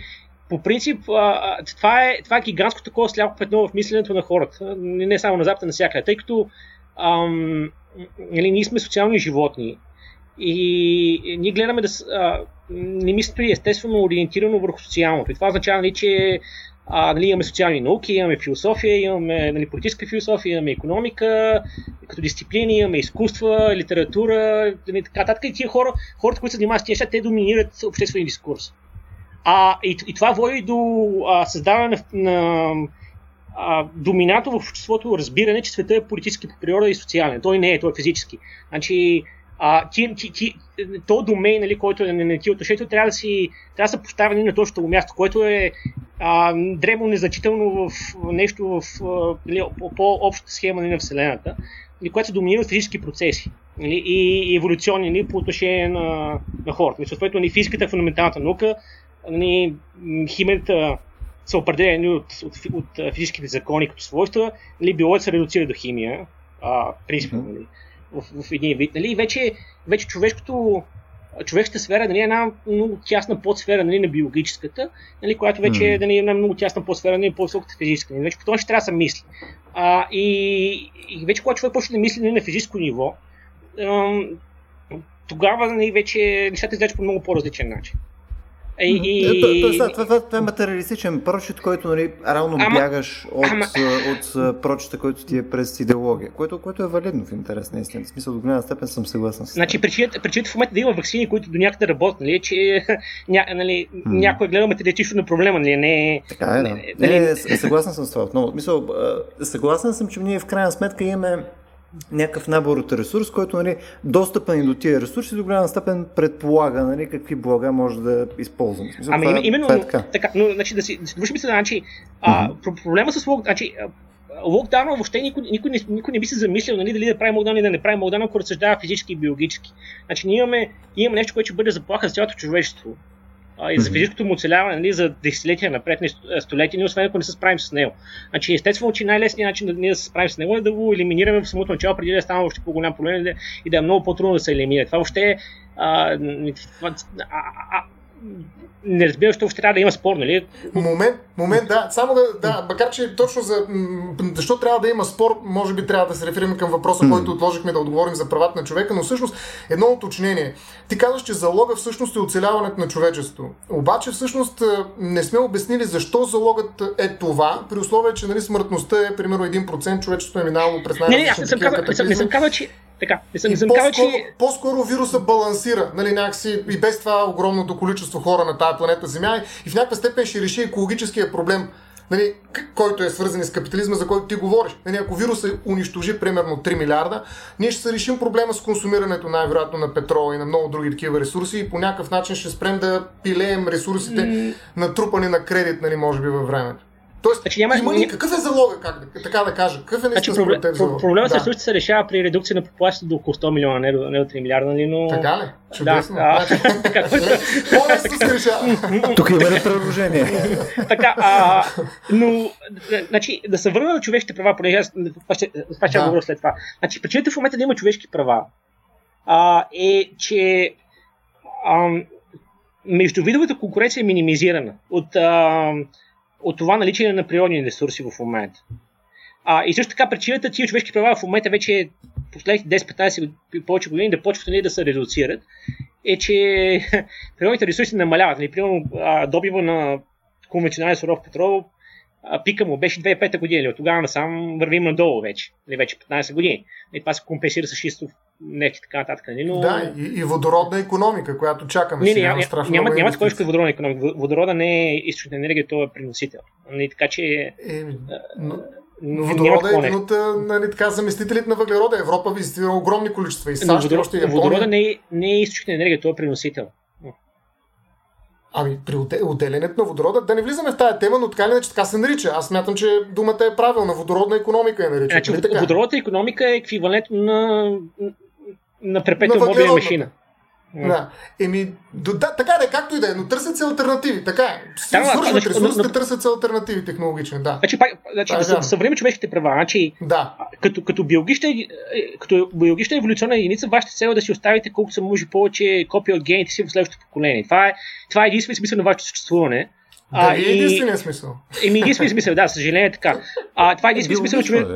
по принцип, а, това, е, това е гигантско такова сляпо петно в мисленето на хората. Не, не само на Запад, а навсякъде. Тъй като ам, нали, ние сме социални животни и ние гледаме да. А, не мислето е естествено ориентирано върху социалното. И това означава, нали, че а, нали, имаме социални науки, имаме философия, имаме нали, политическа философия, имаме економика, като дисциплини, имаме изкуства, литература, нали, така нататък. И тия хора, хората, които се занимават с тези неща, те доминират обществения дискурс. А, и, и това води до а, създаване на, на а, доминанто в обществото разбиране, че света е политически по природа и социален. Той не е, той е физически. Значи, а, ти, ти, ти, то домейн, нали, който е на ти отношението, трябва да, си, трябва да са поставени на точното място, което е а, древно незначително в нещо в нали, по-общата схема нали, на Вселената, нали, която се доминира от физически процеси нали, и еволюционни нали, по отношение на, на хората. Нали, съответно, нали, физиката е фундаменталната наука, нали, химията са определени от, от, от, от физическите закони като свойства, нали, биологията се редуцира до химия, а, принципно. Нали в, в един вид. Нали? Вече, вече човешкото, човешката сфера нали, е една много тясна подсфера нали, на биологическата, нали, която вече mm. нали, е една много тясна подсфера на по-високата физическа. Нали? Вече по това ще трябва да се мисли. А, и, и вече когато човек почне да мисли нали, на физическо ниво, тогава нали, вече нещата изглеждат по много по-различен начин. И, и... То, то, то, това, това, това е материалистичен прочит, който нали, реално ама, бягаш от, ама... от, прочита, който ти е през идеология, което, което е валидно в интерес на истина. В смисъл, до голяма степен съм съгласен с това. Значи, причината, причината в момента да има вакцини, които до някъде работят, нали, е, че ня, нали, hmm. някой е гледа материалистично на проблема, нали, не е... Така е, да. Нали... Не, не, съгласен съм с това. Но, мисъл, съгласен съм, че ние в крайна сметка имаме някакъв набор от ресурс, който нали, достъпа ни до тия ресурси до голяма степен предполага нали, какви блага може да използваме. Смисъл, ами това, именно, това е така. така но, значи, да си, да си мисля, значи, а, mm-hmm. проблема с лок, значи, локдауна въобще никой, никой, не, никой не би се замислил нали, дали да прави локдаун или да не прави локдаун, ако разсъждава физически и биологически. Значи ние имаме, имаме нещо, което ще бъде заплаха за цялото човечество. А, и за физическото му оцеляване нали, за десетилетия напред, не столетия, ние освен ако не се справим с него. Значи, естествено, че най-лесният начин да ние да се справим с него е да го елиминираме в самото начало, преди да стане още по-голям проблем и да е много по-трудно да се елиминира. Това въобще е а, а, а, не разбира, че ще трябва да има спор, нали? Момент, момент, да. Само да, да, макар че точно за защо трябва да има спор, може би трябва да се реферираме към въпроса, mm. който отложихме да отговорим за правата на човека, но всъщност едно уточнение. Ти казваш, че залога всъщност е оцеляването на човечеството. Обаче всъщност не сме обяснили защо залогът е това, при условие, че нали, смъртността е примерно 1%, човечеството е минало през най Не, не, аз не съм казал, не съм казал, че така, не съм, не съм казал, че... По-скоро вируса балансира, нали, някакси и без това огромното количество хора на тази планета Земя и в някаква степен ще реши екологическия проблем, нали, който е свързан с капитализма, за който ти говориш. Нали, ако вируса унищожи примерно 3 милиарда, ние ще се решим проблема с консумирането най-вероятно на петрола и на много други такива ресурси и по някакъв начин ще спрем да пилеем ресурсите, mm. натрупани на кредит, нали, може би във времето. Тоест, значи, няма, има ли, какъв е залога, как да, така да кажа? Какъв е значи, проблем, залог? Проблемът да. също се решава при редукция на популацията до около 100 милиона, не до, не до 3 милиарда, нали, но... Така ли? Чудесно. Да, значи, се решава. Тук има ли предложение? така, а, но, значи, да се върна на човешките права, понеже аз това ще да. говоря след това. Значи, причината в момента да има човешки права а, е, че а, междувидовата конкуренция е минимизирана от а, от това наличие на природни ресурси в момента. А, и също така причината тия човешки права в момента вече последните 10-15 повече години да почват нали, да се редуцират, е, че природните ресурси намаляват. Нали, примерно добива на конвенционален суров петрол пика му беше 2005 година, или от тогава насам вървим надолу вече, или вече 15 години. И това се компенсира с шистов нефт и така нататък. Нали? Но... Да, и, и водородна економика, която чакаме не, сега. Не, страшно няма, няма такова нещо водородна економика. Водорода не е източник на енергия, то е приносител. Нали? Така че... Е, но... Но водорода е един от нали, така, заместителите на въглерода. Европа визитира огромни количества. И САЩ, водород, и Водорода не е, не е източник на енергия, то е приносител. Ами, при отделянето на водорода, да не влизаме в тази тема, но така или иначе така се нарича. Аз смятам, че думата е правилна. Водородна економика е нарича. Значи, нали водородната економика е еквивалент на, на перпетуум мобилна машина. Да. Еми, да, така да, както и да е, но търсят се альтернативи. Така е. Да, Свършват значи, ресурсите, но, търсят се альтернативи технологични. Да. Значи, пак, значи да, да, съвременни човешките права, значи, да. като, като, биологична, е, като биологична еволюционна единица, вашата цел е да си оставите колко се може повече копия от гените си в следващото поколение. Това е, това е единствено смисъл на вашето съществуване. Дали е единствения смисъл? Еми, единствения смисъл, да, съжаление е така. А, това е единствения смисъл на човек.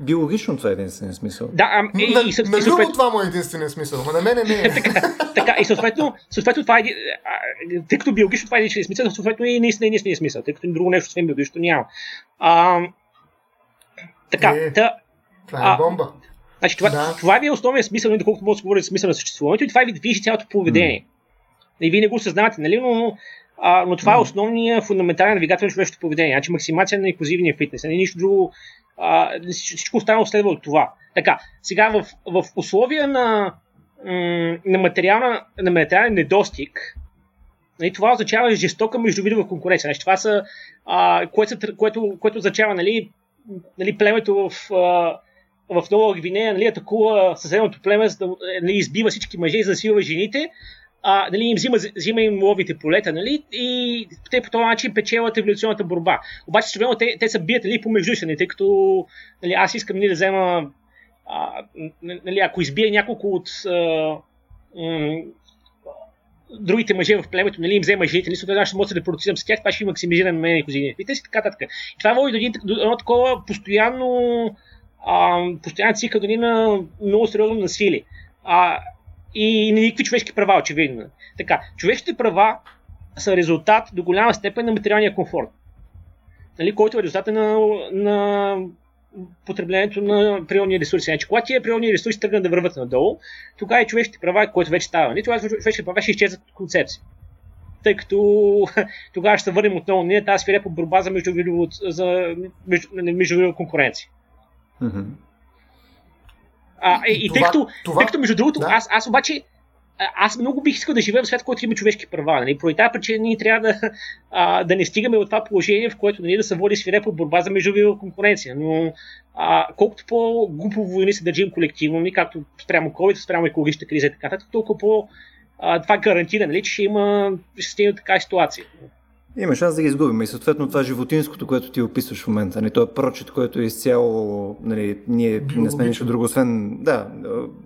Биологично това е единствения смисъл. Да, а, и, на, и, и, на съответ... това му е единствения смисъл, но на мене не е. така, така, и съответно, съответно това е, тъй като биологично това е единствения смисъл, съответно и наистина е единствения смисъл, тъй като друго нещо, освен биологично няма. А, така, е, та, това е бомба. А, значи, това, да. това ви е основният смисъл, доколкото може да говори за смисъл на съществуването и това ви движи цялото поведение. Mm. И вие не го осъзнавате, нали, но, а, но това mm. е основният фундаментален двигател на човешкото поведение. Значи максимация на инклюзивния фитнес. Нали, нищо друго а, всичко останало следва от това. Така, сега в, в условия на, на, материална, на материален недостиг, нали, това означава жестока междувидова конкуренция. Значи, това са, а, което, което, което означава нали, нали, племето в, а, в Нова Гвинея нали, атакува съседното племе, за да нали, избива всички мъже и засилва жените, а, нали, им взима, взима им ловите полета, нали, и те по този начин печелят еволюционната борба. Обаче, също те, те се бият нали, помежду си, нали, тъй като нали, аз искам нали, да взема, а, нали, ако избия няколко от а, м- другите мъже в племето, нали, им взема жените, нали, аз ще мога да се с тях, това ще максимизира мен и козините. И те си така, така. И това води до, един, до едно такова постоянно, а, постоянно цикъл нали, на много сериозно насилие. А, и никакви човешки права, очевидно. Така, човешките права са резултат до голяма степен на материалния комфорт, нали, който е резултат на, на потреблението на природни ресурси. Значи, когато тия природни ресурси тръгнат да върват надолу, тогава и човешките права, което вече става, нали, тогава човешките права ще изчезват от концепция. Тъй като тогава ще се върнем отново ние тази свирепа борба за за междувидова конкуренция. Mm-hmm. А, и, и това, тъй, като, това... тъй като, между другото, да. аз, аз обаче аз много бих искал да живея в свят, който има човешки права. Нали? Поради тази причина ние трябва да, а, да не стигаме от това положение, в което нали, да се води свирепа борба за междувидова конкуренция. Но а, колкото по-глупо войни се държим колективно, нали, както спрямо COVID, спрямо екологичната криза и така, толкова по- а, това гарантира, нали, че ще има ще стигне така ситуация. Има шанс да ги изгубим и съответно това животинското, което ти описваш в момента, нали, то е прочит, което е изцяло, нали, ние не сме нищо друго, освен, да,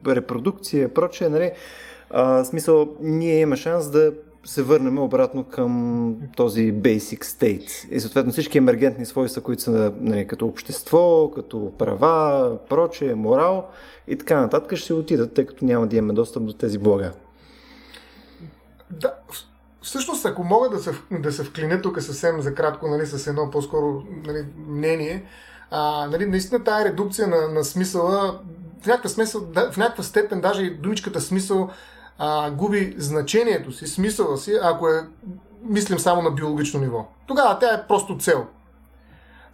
репродукция, прочее, нали, а, смисъл, ние имаме шанс да се върнем обратно към този basic state. И съответно всички емергентни свойства, които са нали, като общество, като права, прочее, морал и така нататък ще отидат, тъй като няма да имаме достъп до тези блага. Да, всъщност, ако мога да се, да се вклиня тук съвсем за кратко, нали, с едно по-скоро нали, мнение, а, нали, наистина тая редукция на, на смисъла, в някаква, смисъл, да, в някаква степен даже и думичката смисъл а, губи значението си, смисъла си, ако е, мислим само на биологично ниво. Тогава тя е просто цел.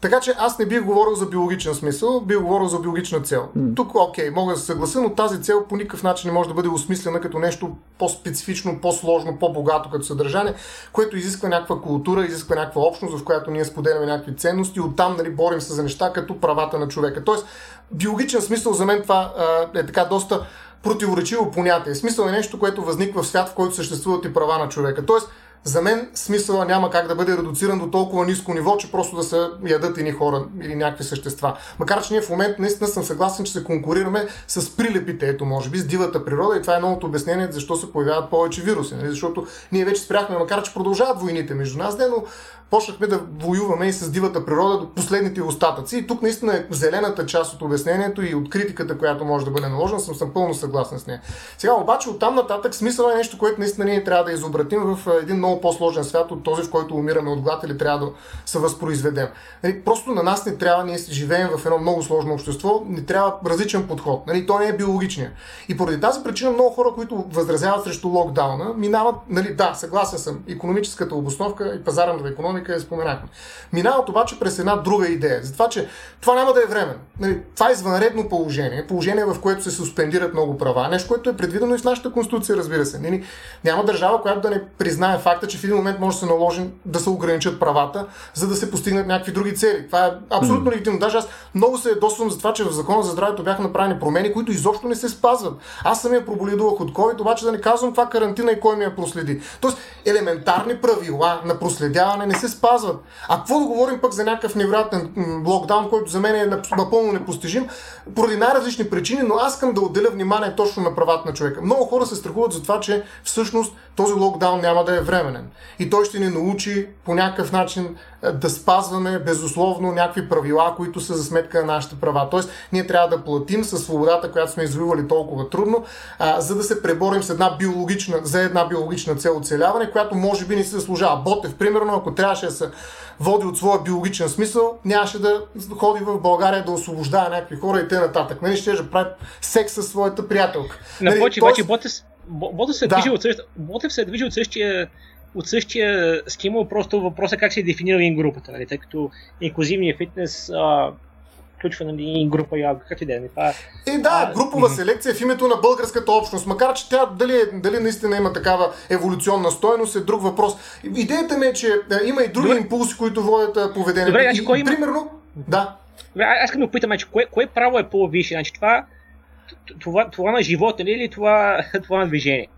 Така че аз не бих говорил за биологичен смисъл, бих говорил за биологична цел. Mm. Тук, окей, мога да се съглася, но тази цел по никакъв начин не може да бъде осмислена като нещо по-специфично, по-сложно, по-богато като съдържание, което изисква някаква култура, изисква някаква общност, в която ние споделяме някакви ценности, оттам нали, борим се за неща като правата на човека. Тоест, биологичен смисъл за мен това а, е така доста противоречиво понятие. Смисъл е нещо, което възниква в свят, в който съществуват и права на човека. Тоест, за мен смисъла няма как да бъде редуциран до толкова ниско ниво, че просто да се ядат едни хора или някакви същества. Макар, че ние в момента наистина съм съгласен, че се конкурираме с прилепите, ето може би, с дивата природа и това е новото обяснение защо се появяват повече вируси. Нали? Защото ние вече спряхме, макар че продължават войните между нас, но почнахме да воюваме и с дивата природа до последните остатъци. И тук наистина е зелената част от обяснението и от критиката, която може да бъде наложена, съм, съм пълно съгласен с нея. Сега обаче от там нататък смисъл е нещо, което наистина ние трябва да изобратим в един много по-сложен свят от този, в който умираме от глад или трябва да се възпроизведем. Нали, просто на нас не трябва, ние живеем в едно много сложно общество, ни трябва различен подход. Нали, то не е биологичния. И поради тази причина много хора, които възразяват срещу локдауна, минават, нали, да, съгласен съм, економическата обосновка и пазарната економика економика я споменахме. Минават обаче през една друга идея. За това, че това няма да е време. Нали, това е извънредно положение, положение в което се суспендират много права, нещо, което е предвидено и в нашата конституция, разбира се. Нали, няма държава, която да не признае факта, че в един момент може да се наложи да се ограничат правата, за да се постигнат някакви други цели. Това е абсолютно mm. легитимно. Даже аз много се ядосвам за това, че в Закона за здравето бяха направени промени, които изобщо не се спазват. Аз самия проболедувах от COVID, обаче да не казвам това карантина и кой ми я проследи. Тоест, елементарни правила на проследяване не се спазват. А какво да говорим пък за някакъв невероятен локдаун, който за мен е напълно непостижим, поради най-различни причини, но аз искам да отделя внимание точно на правата на човека. Много хора се страхуват за това, че всъщност този локдаун няма да е временен. И той ще ни научи по някакъв начин е, да спазваме безусловно някакви правила, които са за сметка на нашите права. Тоест, ние трябва да платим със свободата, която сме извоювали толкова трудно, а, за да се преборим с една биологична, за една биологична цел оцеляване, която може би не се заслужава. Ботев, примерно, ако трябваше да се води от своя биологичен смисъл, нямаше да ходи в България да освобождава някакви хора и т.н. Нали ще да прави секс със своята приятелка. Напротив, нали, обаче Ботев, Ботев се, да. движи от същия, Ботев се движи от същия от същия стимул, просто въпросът е как се дефинира ин групата, нали? тъй като инклюзивният фитнес а, включва нали, група и как и да е. Това... И да, групова селекция в името на българската общност, макар че тя дали, дали наистина има такава еволюционна стойност е друг въпрос. Идеята ми е, че а, има и други Добре. импулси, които водят поведението. Добре, значи, кой има... Примерно, да. Добре, аз искам да опитам, че кое, кое право е по-висше? Значи, това, това, това на живота ли или това, това на движение?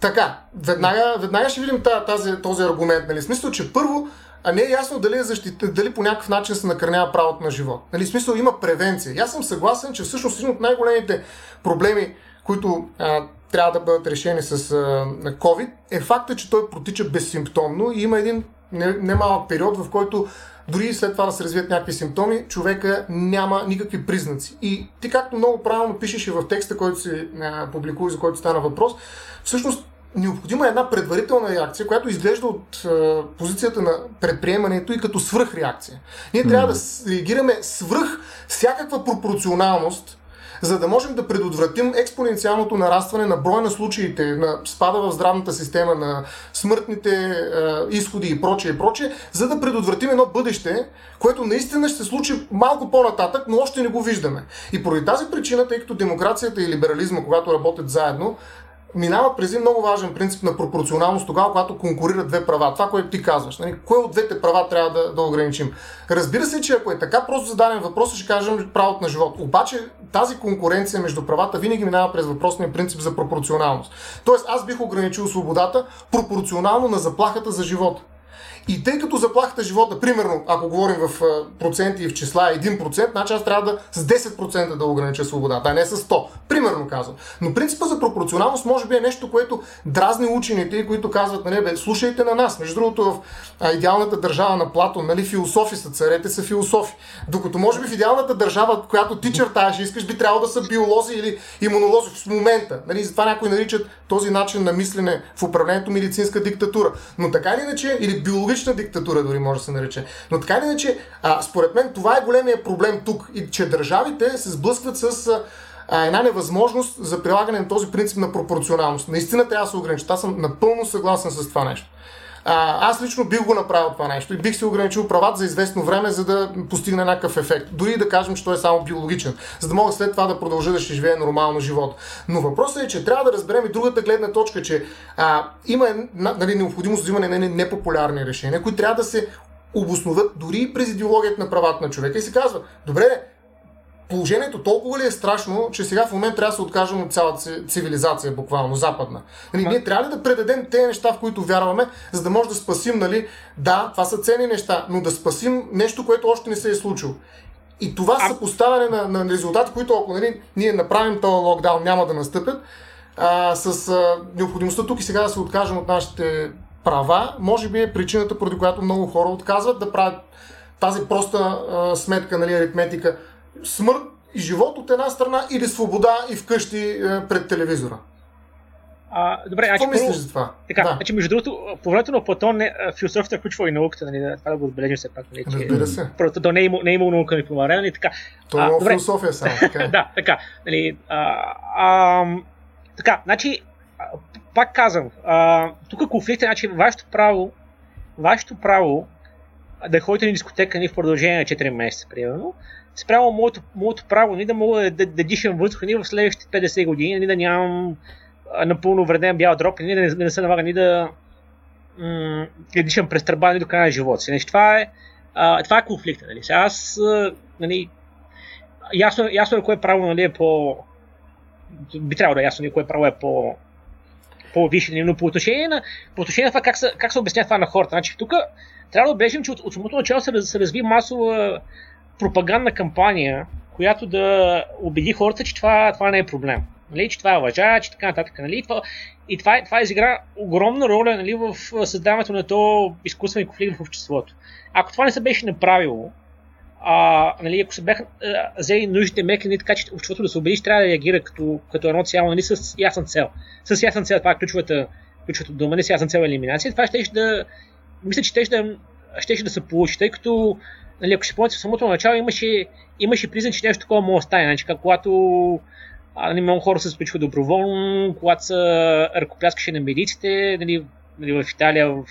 Така, веднага, веднага ще видим тази, този аргумент. Нали? Смисъл, че първо а не е ясно дали, е защита, дали по някакъв начин се накърнява правото на живот. Нали, смисъл има превенция. И аз съм съгласен, че всъщност един от най-големите проблеми, които а, трябва да бъдат решени с а, COVID, е факта, че той протича безсимптомно и има един немалък период, в който дори след това да се развият някакви симптоми, човека няма никакви признаци. И ти както много правилно пишеш и в текста, който се публикува, за който стана въпрос, всъщност необходима е една предварителна реакция, която изглежда от е, позицията на предприемането и като свръхреакция. Ние трябва да реагираме свръх всякаква пропорционалност, за да можем да предотвратим експоненциалното нарастване на броя на случаите, на спада в здравната система, на смъртните е, изходи и прочее, и прочее, за да предотвратим едно бъдеще, което наистина ще се случи малко по-нататък, но още не го виждаме. И поради тази причина, тъй като демокрацията и либерализма, когато работят заедно, минават през един много важен принцип на пропорционалност тогава, когато конкурират две права. Това, което ти казваш. Нали? Кое от двете права трябва да, да ограничим? Разбира се, че ако е така просто зададен въпрос, ще кажем правото на живот. Обаче тази конкуренция между правата винаги минава през въпросния принцип за пропорционалност. Тоест аз бих ограничил свободата пропорционално на заплахата за живота. И тъй като заплахата живота, примерно, ако говорим в проценти и в числа 1%, значи аз трябва да с 10% да огранича свободата, а не с 100. Примерно казвам. Но принципа за пропорционалност може би е нещо, което дразни учените, които казват, нали, бе, слушайте на нас. Между другото, в идеалната държава на Платон, нали, философи са, царете са философи. Докато може би в идеалната държава, която ти чертаеш, искаш, би трябвало да са биолози или имунолози в момента. Нали, затова някои наричат този начин на мислене в управлението медицинска диктатура. Но така или иначе, или биологична диктатура дори може да се нарече. Но така или иначе, а, според мен това е големия проблем тук. И че държавите се сблъскват с а, една невъзможност за прилагане на този принцип на пропорционалност. Наистина трябва да се ограничат. Аз съм напълно съгласен с това нещо. А, аз лично бих го направил това нещо и бих се ограничил правата за известно време, за да постигне някакъв ефект. Дори да кажем, че той е само биологичен, за да мога след това да продължа да ще живее нормално живот. Но въпросът е, че трябва да разберем и другата гледна точка, че а, има нали, необходимост за взимане на непопулярни решения, които трябва да се обосноват дори през идеологията на правата на човека и се казва, добре, положението толкова ли е страшно, че сега в момент трябва да се откажем от цялата цивилизация, буквално западна. Нали, ние трябва ли да предадем тези неща, в които вярваме, за да може да спасим, нали, да, това са ценни неща, но да спасим нещо, което още не се е случило. И това а... съпоставяне на, на резултати, които ако нали, ние направим този локдаун, няма да настъпят, а, с а, необходимостта тук и сега да се откажем от нашите права, може би е причината, поради която много хора отказват да правят тази проста а, сметка, нали, аритметика смърт и живот от една страна или свобода и вкъщи е, пред телевизора. А, добре, Какво значи, мислиш за това? Така, да. значи, между другото, по времето на Платон не, философията включва и науката, нали, това да го отбележим все пак. Нали, че, Разбира се. Просто то не е, имало, не е имало наука ни по време, нали, така. То е философия само, така. Е. да, така. Нали, а, а, така, значи, пак казвам, а, тук конфликт е, значи, вашето право, вашето право да ходите на дискотека ни в продължение на 4 месеца, примерно, спрямо моето, моето право ни да мога да, да, да дишам въздух ни в следващите 50 години, ни да нямам напълно вреден бял дроб, ни да не, не се налага ни да, да дишам през тръба ни до края на живота си. Нали, това, е, а, това е конфликта. Нали. Аз, нали, ясно, ясно е кое право нали, е по... Би трябвало да е ясно нали, кое право е по по-висше, нали, но по отношение на, по отношение на това как се, как се обяснява това на хората. Значи, тук трябва да отбележим, че от, от самото начало се, се разви масова пропагандна кампания, която да убеди хората, че това, това не е проблем. Нали, че това е лъжа, че така нататък. Нали, това, и това, това изигра огромна роля нали, в създаването на то изкуствен конфликт в обществото. Ако това не се беше направило, а, нали, ако се бяха взели нужните мерки, нали, така че обществото да се убеди, трябва да реагира като, като едно цяло, нали, с ясна цел. С ясна цел, това е ключовата, ключовата дума, не с ясна цел елиминация. Това ще да, мисля, че ще да, ще да се получи, тъй като нали, ако ще помните в самото начало, имаше, имаше признак, че нещо такова може да стане. Значи, когато нали, много хора се спичаха доброволно, когато са ръкопляскаше на медиците, нали, нали, в Италия, в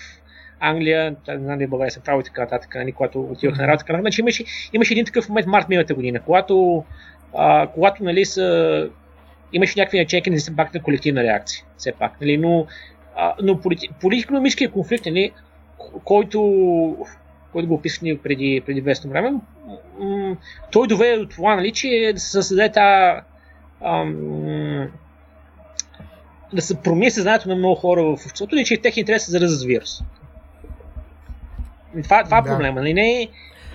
Англия, не знам дали България се прави така нататък, нали, когато отивах на работа. Така, значи имаше, имаше един такъв момент март миналата година, когато, а, когато нали, са, имаше някакви начинки на пак на колективна реакция. Все пак. Нали, но, а, но полити, политико-економическия конфликт, нали, който който го описахме преди, преди известно време, той доведе до това, нали, че да се създаде тази да се промени съзнанието на много хора в обществото и че е техния интерес за да вирус. Това, това е да. проблема. Нали? Не,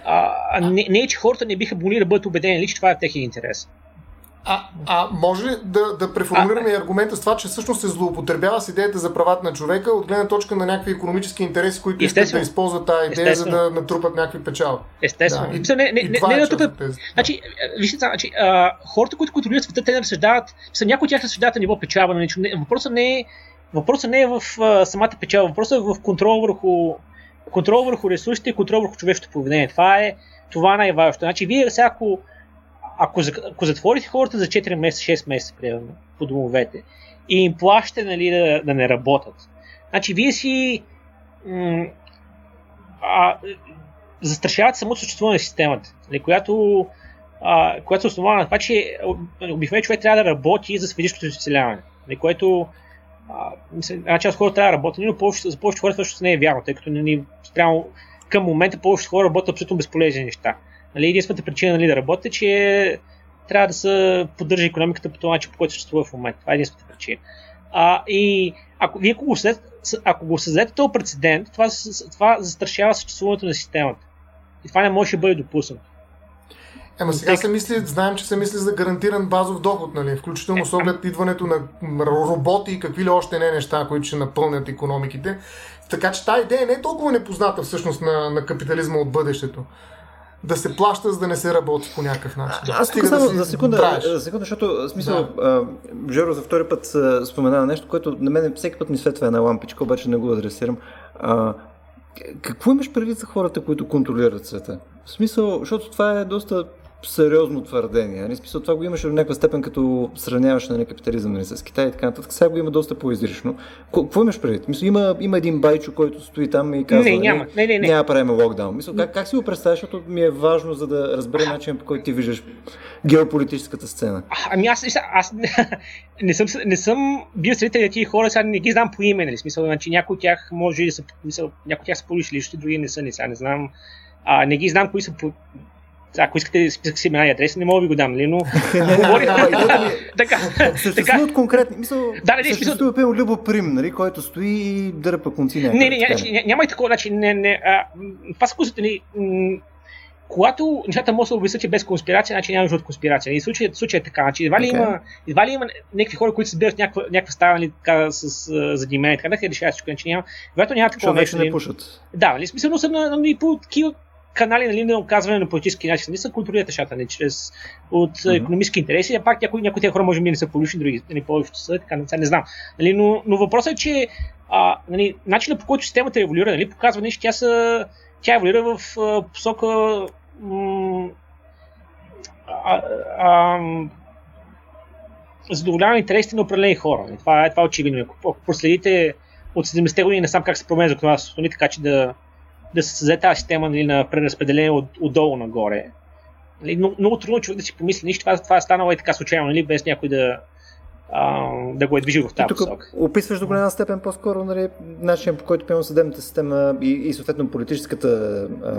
а, не, не е, че хората не биха могли да бъдат убедени, нали, че това е в техния интерес. А, а може ли да, да преформулираме а, аргумента с това, че всъщност се злоупотребява с идеята за правата на човека от гледна точка на някакви економически интереси, които искат да използват тази идея, за да натрупат някакви печала? Естествено. Да. И, не, не, не, не, е. Значи, вижте, значи, а, хората, които контролират света, те не разсъждават, са някои от тях разсъждават на ниво печалба. Нали? Въпросът не е, въпросът не е в а, самата печалба, въпросът е в контрол върху, контрол върху ресурсите и контрол върху човешкото поведение. Това е, това е най-важното. Значи, вие всяко ако, ако затворите хората за 4 месеца, 6 месеца, примерно, по домовете, и им плащате нали, да, да не работят, значи вие си м- а, застрашавате самото съществуване на системата, нали, която, а, която се основава на това, че обикновено човек трябва да работи за физическото си оцеляване, нали, което една част от хората трябва да работят, но повече, за повечето хора също не е вярно, тъй като ни, спрямо към момента повечето хора работят абсолютно безполезни неща. Нали, единствената причина нали, да работят е, че трябва да се поддържа економиката по този начин, по който съществува в момента. Това е единствената причина. А, и ако вие ако го, след, ако го създадете този прецедент, това, това застрашава съществуването на системата. И това не може да бъде допуснато. Ема сега се мисли, знаем, че се мисли за гарантиран базов доход, нали? включително с оглед идването на роботи и какви ли още не неща, които ще напълнят економиките. Така че тази идея не е толкова непозната всъщност на, на капитализма от бъдещето да се плаща, за да не се работи по някакъв начин. А, аз тук само да за секунда, за секунда, защото смисъл, да. Жеро за втори път споменава нещо, което на мен всеки път ми светва една лампичка, обаче не го адресирам. А, какво имаш предвид за хората, които контролират света? В смисъл, защото това е доста сериозно твърдение. Нали? Смисъл, това го имаше до някаква степен, като сравняваш на нали, капитализъм нали, с Китай и така нататък. Сега го има доста по-изрично. Какво имаш предвид? Мисля, има, има един байчо, който стои там и казва, не, няма, не, не, не. няма правим локдаун. Мисля, как, как си го представяш, защото ми е важно, за да разбера начин, по който ти виждаш геополитическата сцена. А, ами аз, аз, аз не, съм, не съм бил свидетел на тези хора, сега не ги знам по име, нали? Смисъл, значи някои от тях може да са, мисъл, някои от тях са полишли, други не са, не, сега не знам. А, не ги знам кои са по, ако искате списък с имена и адреси, не мога да ви го дам, нали? но говори... така, така. от конкретни, мисъл, да, не, съществува пълно Любо Прим, нали, който стои и дърпа конци Не, не, няма и такова, значи, не, не, а, това са кузите, ни, когато нещата могат да се обяснят без конспирация, значи няма нужда от конспирация. И нали, случай, случай е така. Значи, едва, ли okay. има, едва ли има някакви хора, които се събират някаква, някаква нали, така, с задимение, така да решават всичко, значи няма. Когато няма такова нещо. не нали, пушат. Да, нали, смисъл, но са на, на, по такива канали нали, на оказване на политически начин. Не са контролират нещата не, чрез от mm-hmm. економически интереси, а пак някои, някои тези хора може би не са полушни, други не нали, повечето са, така не, не знам. Нали, но, но въпросът е, че а, нали, начинът по който системата еволюира, нали, показва нещо, тя, са, тя еволюира в а, посока м- а, а, задоволяване интересите на определени хора. Нали. Това, е, това е очевидно. Ако проследите от 70-те години не сам как се променя законодателството, нали, така че да, да се създаде тази система нали, на преразпределение от, отдолу нагоре. Нали, много, много трудно човек да си помисли нищо, това, това е станало и така случайно, нали, без някой да, а, да го е движил в тази посока. Описваш до голяма степен по-скоро нали, начин по който пълно съдебната система и, и съответно политическата а,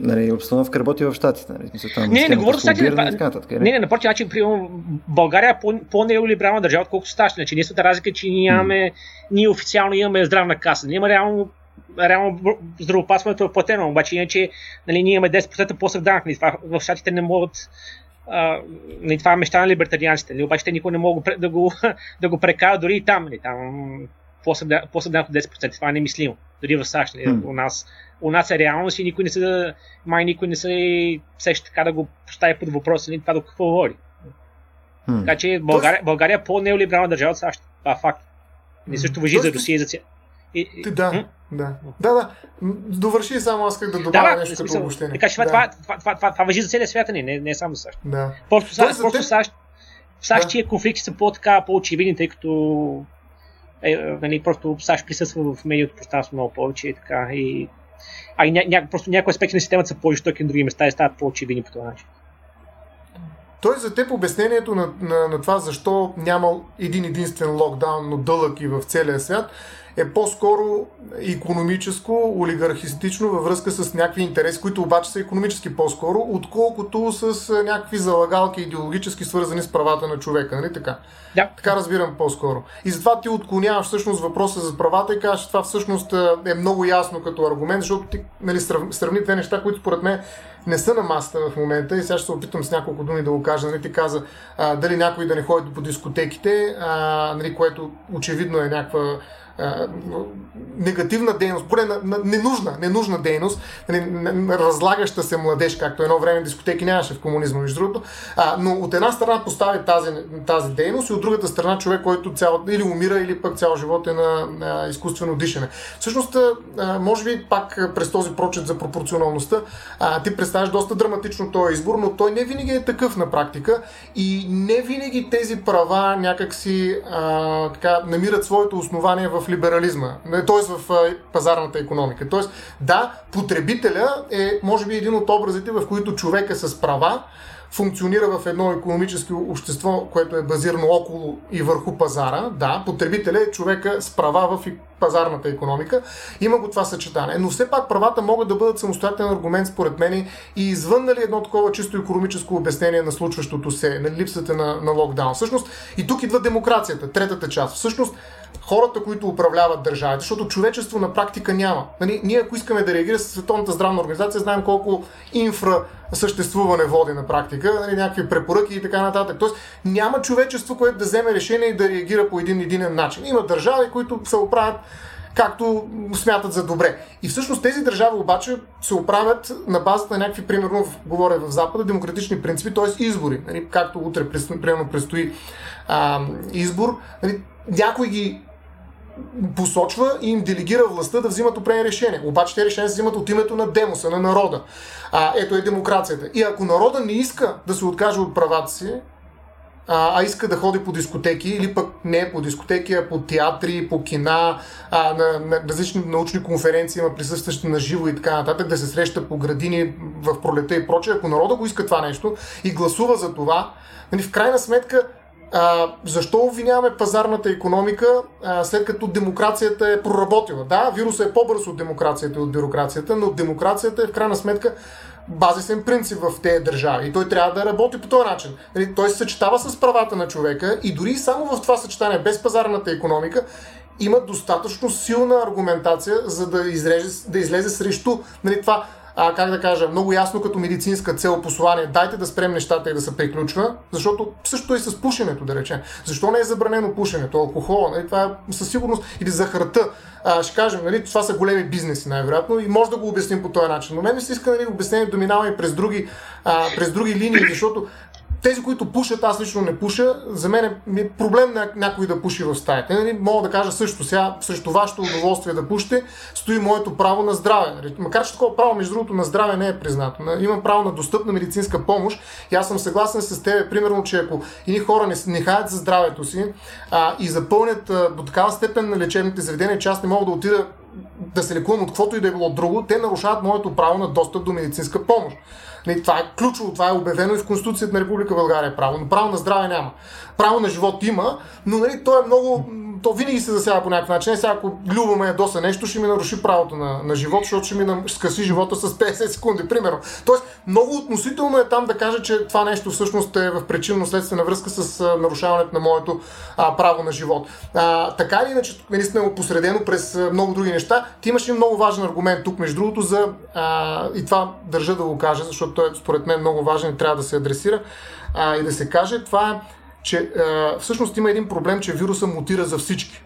нали, обстановка работи в Штатите. Нали, там, не, не, не говоря за Штатите. Не, не, не, напротив, примерно, България е по, по-неолиберална държава, отколкото САЩ. Значи, единствената разлика е, че ние, имаме, ние официално имаме здравна каса. Ние реално реално здравопасването е платено, обаче иначе нали, ние имаме 10% по-сък данък. Нали, това в щатите не могат а, нали, това е мечта на либертарианците, нали, обаче те никой не могат да го, да го прекарат дори и там. Нали, там по-сък данък от 10%, това е немислимо. Дори в САЩ. Нали, hmm. у, нас, у нас е реалност и никой не се, май никой не се сеща така да го постави под въпрос нали, това до какво води. Hmm. Така че България, България е по-неолиберална държава от САЩ. Това е факт. Не също въжи за Русия и за цяло. И, да, да. Да, да. Довърши само аз как да добавя да, нещо като обобщение. Така че това, да. това, това, това, това, това въжи за целия свят, не, не, не само за САЩ. Да. Просто, САЩ, просто те... САЩ, в САЩ да. тия конфликти са по-така, по-очевидни, тъй като е, нали, просто САЩ присъства в медийното пространство много повече и така. И, а и ня, ня, просто някои аспекти на системата са по-жестоки на други места и стават по-очевидни по този начин. Той за теб обяснението на, на, на това защо няма един единствен локдаун, но дълъг и в целия свят, е по-скоро економическо, олигархистично във връзка с някакви интереси, които обаче са економически по-скоро, отколкото с някакви залагалки идеологически свързани с правата на човека. Нали така? Да. Така разбирам по-скоро. И затова ти отклоняваш всъщност въпроса за правата и казваш, това всъщност е много ясно като аргумент, защото ти нали, сравни две неща, които според мен не са на масата в момента и сега ще се опитам с няколко думи да го кажа. Нали, ти каза а, дали някой да не ходи по дискотеките, а, нали, което очевидно е някаква негативна дейност, поне на, на, ненужна, ненужна дейност, нали, разлагаща се младеж, както едно време дискотеки нямаше в комунизма, между другото. Но от една страна постави тази, тази дейност и от другата страна човек, който цял, или умира, или пък цял живот е на, на изкуствено дишане. Всъщност, може би пак през този прочет за пропорционалността, ти представяш доста драматично този избор, но той не винаги е такъв на практика и не винаги тези права някакси а, така, намират своето основание в либерализма, т.е. в пазарната економика. Т.е. да, потребителя е може би един от образите, в които човек е с права, функционира в едно економическо общество, което е базирано около и върху пазара. Да, потребителя е човека с права в пазарната економика. Има го това съчетание. Но все пак правата могат да бъдат самостоятелен аргумент, според мен, и извън нали, едно такова чисто економическо обяснение на случващото се, на липсата на, на локдаун. Всъщност, и тук идва демокрацията, третата част. Всъщност, хората, които управляват държавите, защото човечество на практика няма. Нали, ние, ако искаме да реагира с Световната здравна организация, знаем колко инфра съществуване води на практика, нали, някакви препоръки и така нататък. Тоест няма човечество, което да вземе решение и да реагира по един единен начин. Има държави, които се оправят както смятат за добре. И всъщност тези държави обаче се оправят на базата на някакви, примерно, говоря в Запада, демократични принципи, т.е. избори. Нали, както утре, примерно, предстои а, избор, нали, някой ги посочва и им делегира властта да взимат определени решения. Обаче те решения се взимат от името на демоса, на народа. А, ето е демокрацията. И ако народа не иска да се откаже от правата си, а, а иска да ходи по дискотеки или пък не по дискотеки, а по театри, по кина, а, на, на различни научни конференции, има присъстващи на живо и така нататък, да се среща по градини в пролета и прочее. Ако народа го иска това нещо и гласува за това, нали, в крайна сметка а, защо обвиняваме пазарната економика, а, след като демокрацията е проработила? Да, вирусът е по-бърз от демокрацията и от бюрокрацията, но демокрацията е в крайна сметка базисен принцип в тези държави и той трябва да работи по този начин. Нали, той се съчетава с правата на човека и дори само в това съчетание без пазарната економика има достатъчно силна аргументация, за да излезе, да излезе срещу нали, това а, как да кажа, много ясно като медицинска цел послание, дайте да спрем нещата и да се приключва, защото също и с пушенето, да речем. Защо не е забранено пушенето, алкохола, нали? това е със сигурност, или захарта. А, ще кажем, нали, това са големи бизнеси най-вероятно и може да го обясним по този начин. Но мен ми се иска нали, обяснение да минава и през други, а, през други линии, защото тези, които пушат, аз лично не пуша, за мен е проблем на някой да пуши в стаята. Нали? Мога да кажа също сега, срещу вашето удоволствие да пушите, стои моето право на здраве. Нали? Макар, че такова право, между другото, на здраве не е признато. Имам право на достъпна медицинска помощ и аз съм съгласен с теб, примерно, че ако едни хора не, не хаят за здравето си а, и запълнят а, до такава степен на лечебните заведения, че аз не мога да отида да се лекувам от каквото и да е било друго, те нарушават моето право на достъп до медицинска помощ. Не, това е ключово, това е обявено и в Конституцията на Република България право. Но право на здраве няма. Право на живот има, но нали, то е много. То винаги се засяга по някакъв начин. Сега, ако любваме ядоса нещо, ще ми наруши правото на, на живот, защото ще ми скъси живота с 50 секунди, примерно. Тоест, много относително е там да кажа, че това нещо всъщност е в причинно-следствена връзка с а, нарушаването на моето а, право на живот. А, така или иначе, наистина е посредено през а, много други неща. Ти имаш и много важен аргумент тук, между другото, за, а, и това държа да го кажа, защото той е според мен много важен и трябва да се адресира а, и да се каже, това е, че а, всъщност има един проблем, че вируса мутира за всички.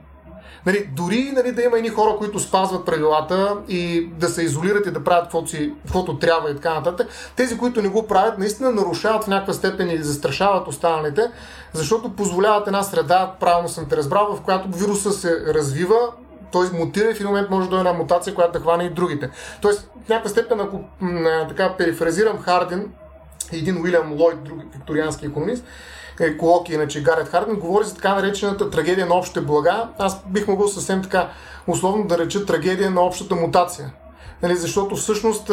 Нали, дори нали, да има едни хора, които спазват правилата и да се изолират и да правят каквото, си, каквото трябва и така нататък, тези, които не го правят, наистина нарушават в някаква степен и застрашават останалите, защото позволяват една среда, правилно съм те разбрал, в която вируса се развива, той мутира и в един момент може да е една мутация, която да хване и другите. Тоест, в някаква степен, ако така перифразирам Хардин, един Уилям Лойд, друг викториански економист, еколог, иначе Гарет Хардин, говори за така наречената трагедия на общите блага. Аз бих могъл съвсем така условно да реча трагедия на общата мутация. Нали, защото всъщност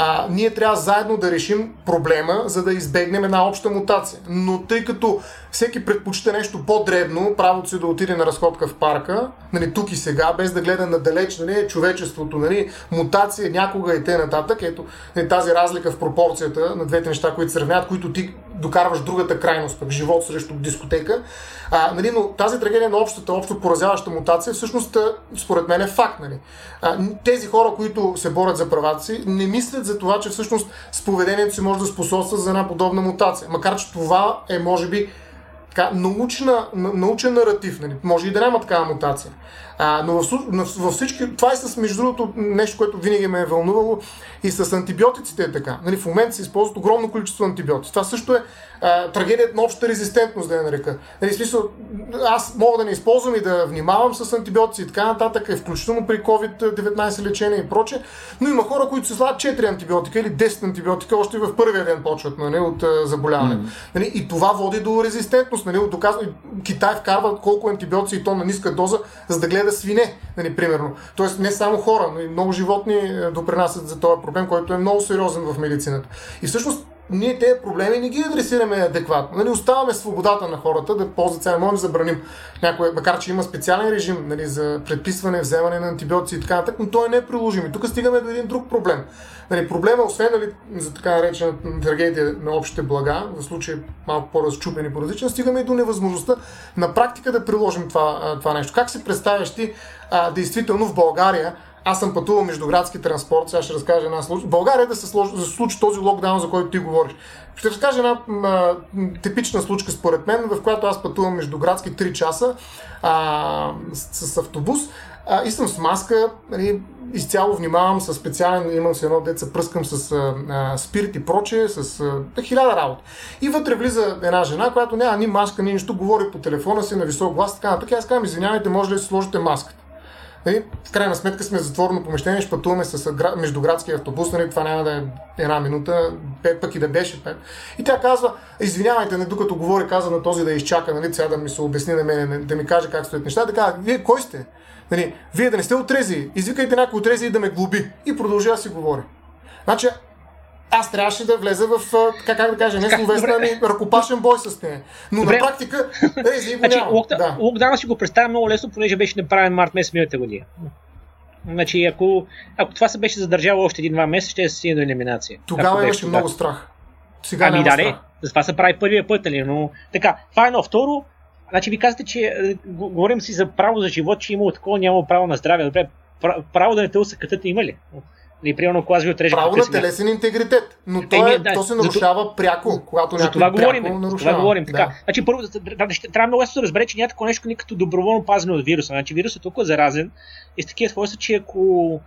а, ние трябва заедно да решим проблема, за да избегнем една обща мутация. Но тъй като всеки предпочита нещо по-дребно, правото си да отиде на разходка в парка, нали, тук и сега, без да гледа надалеч нали, човечеството, нали, мутация някога и те нататък. Ето нали, тази разлика в пропорцията на двете неща, които се равняват, които ти докарваш другата крайност, пък живот срещу дискотека. А, нали, но тази трагедия на общата, общо поразяваща мутация, всъщност, според мен е факт. Нали. А, тези хора, които се борят за правата си, не мислят за това, че всъщност с поведението си може да способства за една подобна мутация. Макар, че това е, може би, така, научна, научен наратив. Нали? Може и да няма такава мутация. А, но във всички, това е с, между другото, нещо, което винаги ме е вълнувало и с антибиотиците е така. Нали, в момента се използват огромно количество антибиотици. Това също е а, трагедията на общата резистентност, да я нарека. Нали, смисъл, аз мога да не използвам и да внимавам с антибиотици и така нататък, е включително при COVID-19 лечение и проче, но има хора, които се слагат 4 антибиотика или 10 антибиотика, още в първия ден почват нали, от а, заболяване. Mm. Нали, и това води до резистентност. Нали, доказано, Китай вкарва колко антибиотици и то на ниска доза, за да гледа свине, нали, примерно. Тоест не само хора, но и много животни допринасят за този проблем, който е много сериозен в медицината. И всъщност ние тези проблеми не ги адресираме адекватно. Нали, оставаме свободата на хората да ползват сега. Не можем да забраним някой, макар че има специален режим нали, за предписване, вземане на антибиотици и така нататък, но той не е приложим. И тук стигаме до един друг проблем. Нали, проблема, освен нали, за така наречена трагедия на общите блага, в случай малко по-разчупени по различен, стигаме и до невъзможността на практика да приложим това, това нещо. Как си представяш ти а, действително в България аз съм пътувал между градски транспорт, сега ще разкажа една случай. България да се, случи, да случи този локдаун, за който ти говориш. Ще разкажа една а, типична случка според мен, в която аз пътувам между градски 3 часа а, с, с автобус а, и съм с маска, нали, изцяло внимавам с специален, имам си едно деца, пръскам с а, спирт и проче, с а, хиляда работи. И вътре влиза една жена, която няма ни маска, ни нищо, говори по телефона си на висок глас, така нататък. Аз казвам, извинявайте, може ли да си сложите маската? Нали, в крайна сметка сме в затворено помещение, ще пътуваме с междуградски автобус, нали, това няма да е една минута, пет пък и да беше пет. И тя казва, извинявайте, не, докато говори, каза на този да изчака, нали, сега да ми се обясни на мен, да ми каже как стоят нещата. Така, вие кой сте? Нали, вие да не сте отрези, извикайте някой отрези и да ме глоби. И продължава да си говори. Значи, аз трябваше да влеза в, така как да кажа, не словесна, ами ръкопашен бой с нея. Но Добре. на практика, рези го значи, няма. да. Локдауна си го представя много лесно, понеже беше направен март месец миналата година. Значи, ако, ако това се беше задържало още един-два месеца, ще се стигне до елиминация. Тогава имаше много страх. Сега ами да, не. За това се прави първия път, нали? Но така, това е едно. Второ, значи ви казвате, че е, говорим си за право за живот, че има такова, няма право на здраве. Добре, право да не те усъкатат има ли? И примерно, ако аз ви отрежа. Право на телесен интегритет. Но то, е, да, то се нарушава за, пряко, когато за това говорим, нарушава. Това говорим. Така. Да. Значи, първо, трябва много ясно да разбере, че няма такова нещо като доброволно пазене от вируса. Значи, вирусът е толкова заразен и с такива свойства, че ако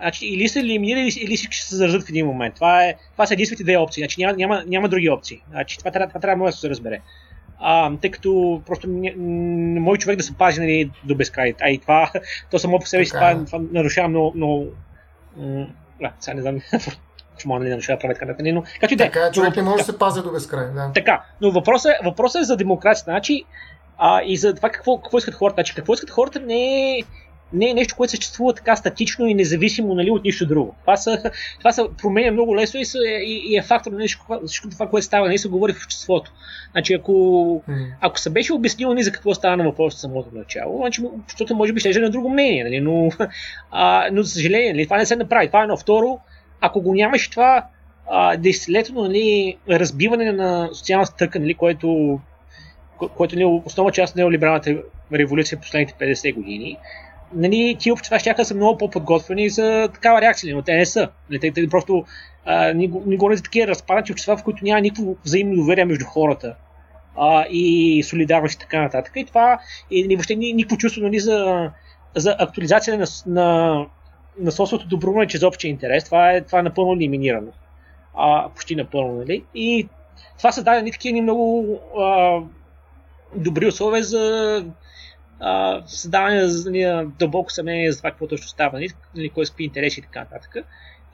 Значи, или се елиминира, или, или ще се заразят в един момент. Това, е, това са единствените две опции. Значи, няма, няма, няма други опции. Значи, това, това, това трябва много да се разбере. А, тъй като просто не, може човек да се пази нали, до безкрай. А и това, то само по себе си това, е. това нарушава много, много да, сега не знам, че мога да нарушава правят така, но както и да е. Така, човек не може да се пази до безкрай. Да. Така, но въпросът, е, въпросът е за демокрацията. Значи, а, и за това какво, какво искат хората. Значи, какво искат хората не е не е нещо, което съществува така статично и независимо нали, от нищо друго. Това, са, това са променя много лесно и, са, и, и е фактор на нещо, всичко това, което става, не се говори в обществото. Значи, ако, mm. ако се беше обяснило ни за какво става на въпрос от самото начало, значи, защото може би ще е на друго мнение, нали, но, а, но за съжаление, нали, това не се направи. Това е едно. Второ, ако го нямаше това, действително нали, разбиване на социалната тъка, нали, което, което нали, основна част на неолибералната революция в последните 50 години, нали, ти общества ще са много по-подготвени за такава реакция, но те не са. Нали, те, те просто а, ни, ни говорят за такива разпаднати общества, в които няма никакво взаимно доверие между хората а, и солидарност и така нататък. И това и, и въобще никакво чувство нали, за, за актуализация на, на, на собственото доброволно, че за общия интерес. Това е, това е напълно елиминирано. А, почти напълно. Нали? И това създаде ни нали, такива много а, добри условия за създаване на дълбоко съмнение за това какво точно става, нали, нали кой спи интереси и така нататък.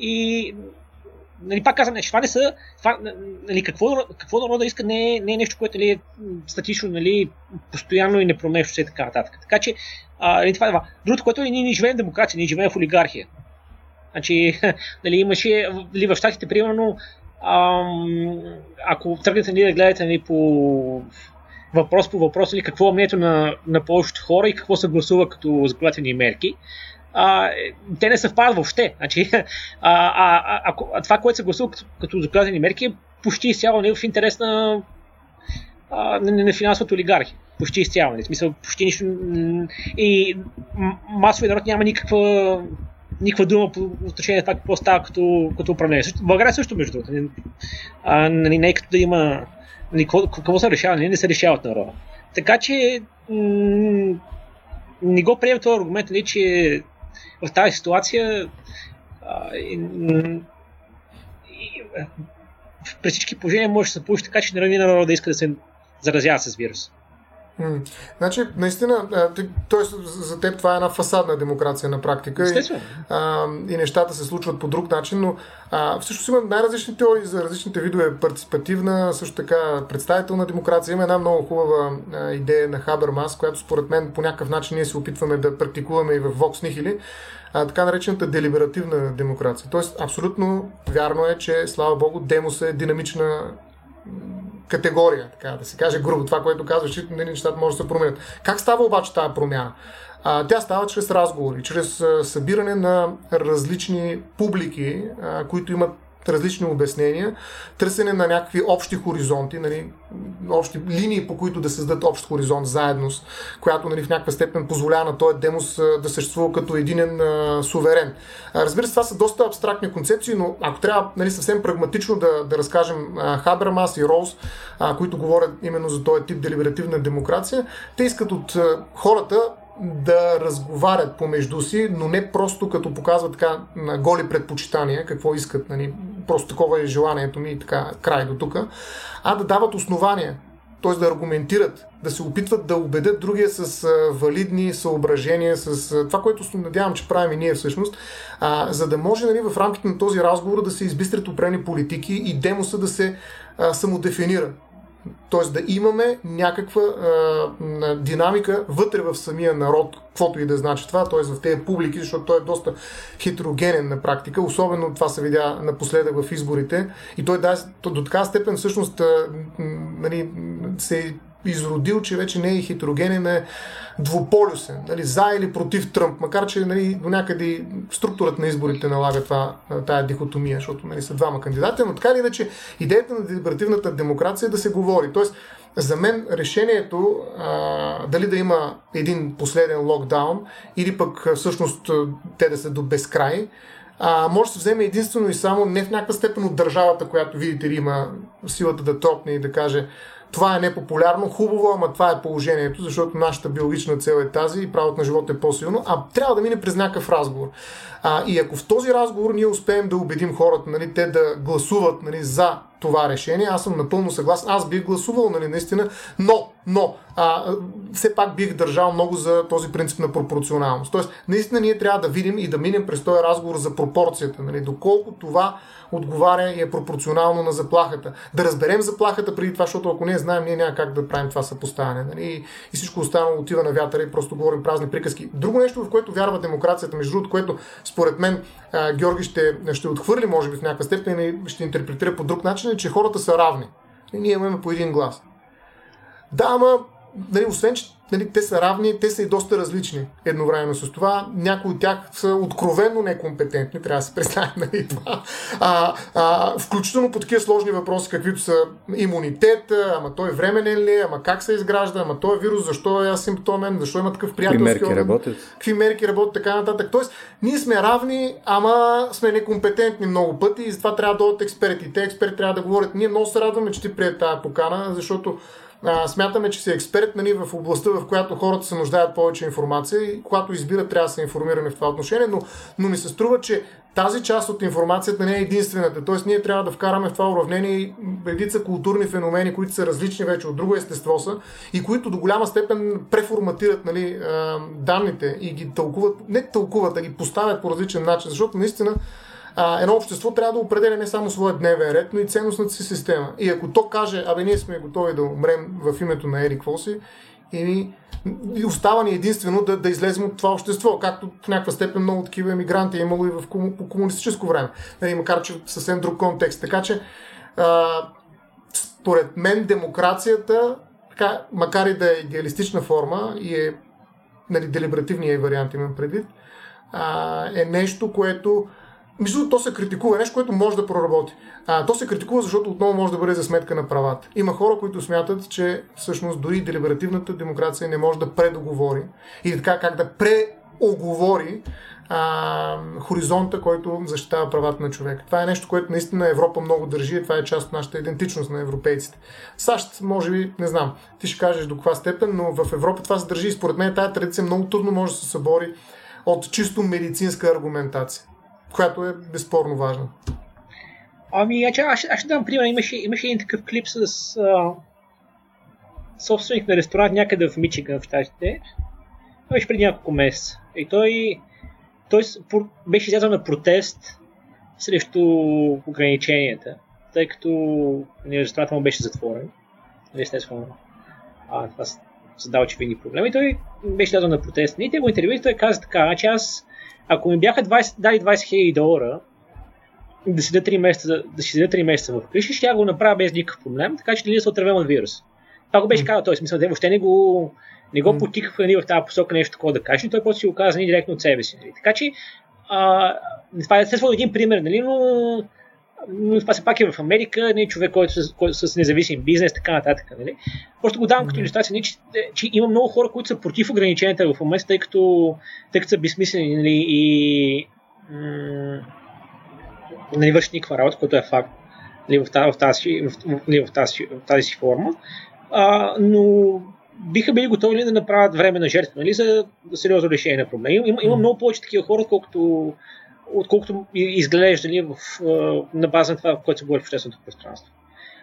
И нали, пак казвам, това не са. Това, нали, какво, какво народа иска не е, не е нещо, което нали, е статично, нали, постоянно и непроменящо се така нататък. Така че, а, нали, това е това. Другото, което е, ние не живеем в демокрация, ние живеем в олигархия. Значи, нали, имаше нали, в щатите, примерно, ако тръгнете нали, да гледате нали, по въпрос по въпрос или какво е мнението на, на повечето хора и какво се гласува като законодателни мерки. А, те не съвпадат въобще. Значи, а, а, а, а, това, което се гласува като, законодателни мерки е почти изцяло не в интерес на, а, на, на финансовата олигархия. Почти изцяло. Не. Смисъл, почти нищо. И масовия народ няма никаква никаква дума по отношение на това какво става като, като управление. В България също, между другото. Не е като да има какво, какво се решава? Не, не се решава от народа. Така че м- не го приемам този аргумент, нали, че в тази ситуация а, и, и, при всички положения може да се получи така, че наради народа да иска да се заразява с вирус. М- значи, наистина, т.е. за теб това е една фасадна демокрация на практика. Естествено. И, а, и нещата се случват по друг начин, но а, всъщност има най-различни теории за различните видове партиципативна, също така представителна демокрация. Има една много хубава а, идея на Хабермас, която според мен по някакъв начин ние се опитваме да практикуваме и в Vox Nihili, а, така наречената делиберативна демокрация. Тоест, абсолютно вярно е, че, слава богу, демос е динамична категория, така да се каже грубо това, което казваш, че нали, нещата може да се променят. Как става обаче тази промяна? А, тя става чрез разговори, чрез а, събиране на различни публики, а, които имат различни обяснения, търсене на някакви общи хоризонти, нали, общи линии, по които да създадат общ хоризонт, заедност, която нали, в някаква степен позволява на този демос да съществува като единен а, суверен. А, разбира се, това са доста абстрактни концепции, но ако трябва нали, съвсем прагматично да, да разкажем а, Хабермас и Роуз, а, които говорят именно за този тип делиберативна демокрация, те искат от а, хората да разговарят помежду си, но не просто като показват така на голи предпочитания, какво искат, нали, просто такова е желанието ми и така край до тук, а да дават основания, т.е. да аргументират, да се опитват да убедят другия с валидни съображения, с това, което се надявам, че правим и ние всъщност, а, за да може нали, в рамките на този разговор да се избистрят опрени политики и демоса да се а, самодефинира. Т.е. да имаме някаква а, динамика вътре в самия народ, каквото и да значи това, т.е. в тези публики, защото той е доста хетерогенен на практика, особено това се видя напоследък в изборите и той да, до така степен всъщност нали, се изродил, че вече не е хетерогенен, е двуполюсен, нали, за или против Тръмп, макар че нали, до някъде структурата на изборите налага това, тая дихотомия, защото нали, са двама кандидати, но така или иначе идеята на делиберативната демокрация е да се говори. Тоест, за мен решението а, дали да има един последен локдаун или пък всъщност те да са до безкрай, а, може да се вземе единствено и само не в някаква степен от държавата, която видите ли има силата да топне и да каже това е непопулярно, хубаво, ама това е положението, защото нашата биологична цел е тази и правото на живота е по-силно, а трябва да мине през някакъв разговор. А, и ако в този разговор ние успеем да убедим хората, нали, те да гласуват нали, за това решение, аз съм напълно съгласен. Аз бих гласувал, нали, наистина, но, но, а, все пак бих държал много за този принцип на пропорционалност. Тоест, наистина ние трябва да видим и да минем през този разговор за пропорцията, нали, доколко това отговаря и е пропорционално на заплахата. Да разберем заплахата преди това, защото ако не знаем, ние няма как да правим това съпоставяне. Нали? И всичко останало отива на вятъра и просто говорим празни приказки. Друго нещо, в което вярва демокрацията, между другото, което според мен Георги ще, ще отхвърли, може би в някаква степен и ще интерпретира по друг начин, е, че хората са равни. И ние имаме по един глас. Да, ама, нали, освен, че нали, те са равни, те са и доста различни едновременно с това. Някои от тях са откровенно некомпетентни, трябва да се представим нали, това. А, а, включително по такива сложни въпроси, каквито са имунитет, ама той временен ли е, ама как се изгражда, ама той е вирус, защо е асимптомен, защо има такъв приятелски Какви мерки работят? Какви мерки работят, така нататък. Тоест, ние сме равни, ама сме некомпетентни много пъти и затова трябва да дойдат експерти. Те експерти трябва да говорят. Ние много се радваме, че ти прие тази покана, защото а, смятаме, че си експерт нали, в областта, в която хората се нуждаят повече информация и когато избират, трябва да са информирани в това отношение, но, но ми се струва, че тази част от информацията не е единствената. Тоест, ние трябва да вкараме в това уравнение и редица културни феномени, които са различни вече от друго естество са и които до голяма степен преформатират нали, данните и ги тълкуват, не тълкуват, а ги поставят по различен начин, защото наистина а, едно общество трябва да определя не само своя дневен ред, но и ценностната си система. И ако то каже, абе ние сме готови да умрем в името на Ерик Фоси, и, и остава ни единствено да, да излезем от това общество, както в някаква степен много такива емигранти е имало и в кому, по комунистическо време, нали, макар че в съвсем друг контекст. Така че, а, според мен, демокрацията, така, макар и да е идеалистична форма и е нали, делиберативния вариант имам предвид, а, е нещо, което между то се критикува, нещо, което може да проработи. А, то се критикува, защото отново може да бъде за сметка на правата. Има хора, които смятат, че всъщност дори делиберативната демокрация не може да предоговори или така как да преоговори а, хоризонта, който защитава правата на човека. Това е нещо, което наистина Европа много държи и това е част от нашата идентичност на европейците. САЩ, може би, не знам, ти ще кажеш до каква степен, но в Европа това се държи и според мен тази традиция много трудно може да се събори от чисто медицинска аргументация която е безспорно важна. Ами, аз, аз ще дам пример. Имаше, имаше един такъв клип с а, собственик на ресторант някъде в Мичиган в Штатите. Беше преди няколко месеца. И той, той беше излязъл на протест срещу ограниченията, тъй като нали, ресторантът му беше затворен. Нали, естествено, а, това създава очевидни проблеми. Той беше излязъл на протест. И те го интервюират, той каза така, значи аз, ако ми бяха 20, дали 20 000 долара, да седя 3 месеца, да си седя 3 месеца в къщи, ще го направя без никакъв проблем, така че да се отървем от вирус. Това го беше казал той, смисъл, те въобще не го, не го потикаха нали, в тази посока нещо такова да каже, той после си го каза нали, директно от себе си. Нали. Така че, а, това е естествено един пример, нали, но, но това се пак е в Америка, не нали, човек, който, който с независим бизнес, така нататък. Нали. Просто го давам като иллюстрация, нали, че, че, има много хора, които са против ограниченията в момента, тъй като, тъй като са безсмислени нали, и м- нали, върши никаква работа, което е факт нали, в, тази, в, тази, в, в, тази, в тази си форма. А, но биха били готови да направят време на жертва нали, за сериозно решение на проблема. Има, има много повече такива хора, отколкото, отколкото изглежда нали, в, на база на това, което се говори в общественото пространство.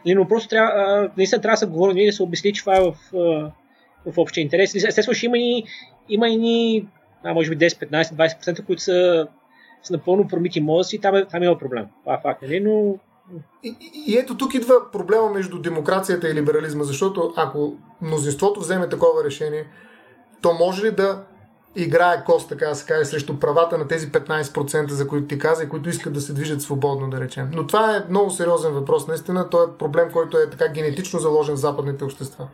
Нали, но просто трябва, наистина трябва да се говори, нали, да се обясни, че това е в, в общия интерес. Естествено, ще има и, има и а, може би 10, 15, 20%, които са са напълно промити мозъци и там, е, там има проблем. Това е факт, нали? Но и, и, и ето тук идва проблема между демокрацията и либерализма, защото ако мнозинството вземе такова решение, то може ли да играе кост, така да се каже, срещу правата на тези 15%, за които ти каза и които искат да се движат свободно, да речем. Но това е много сериозен въпрос. Наистина, то е проблем, който е така генетично заложен в западните общества.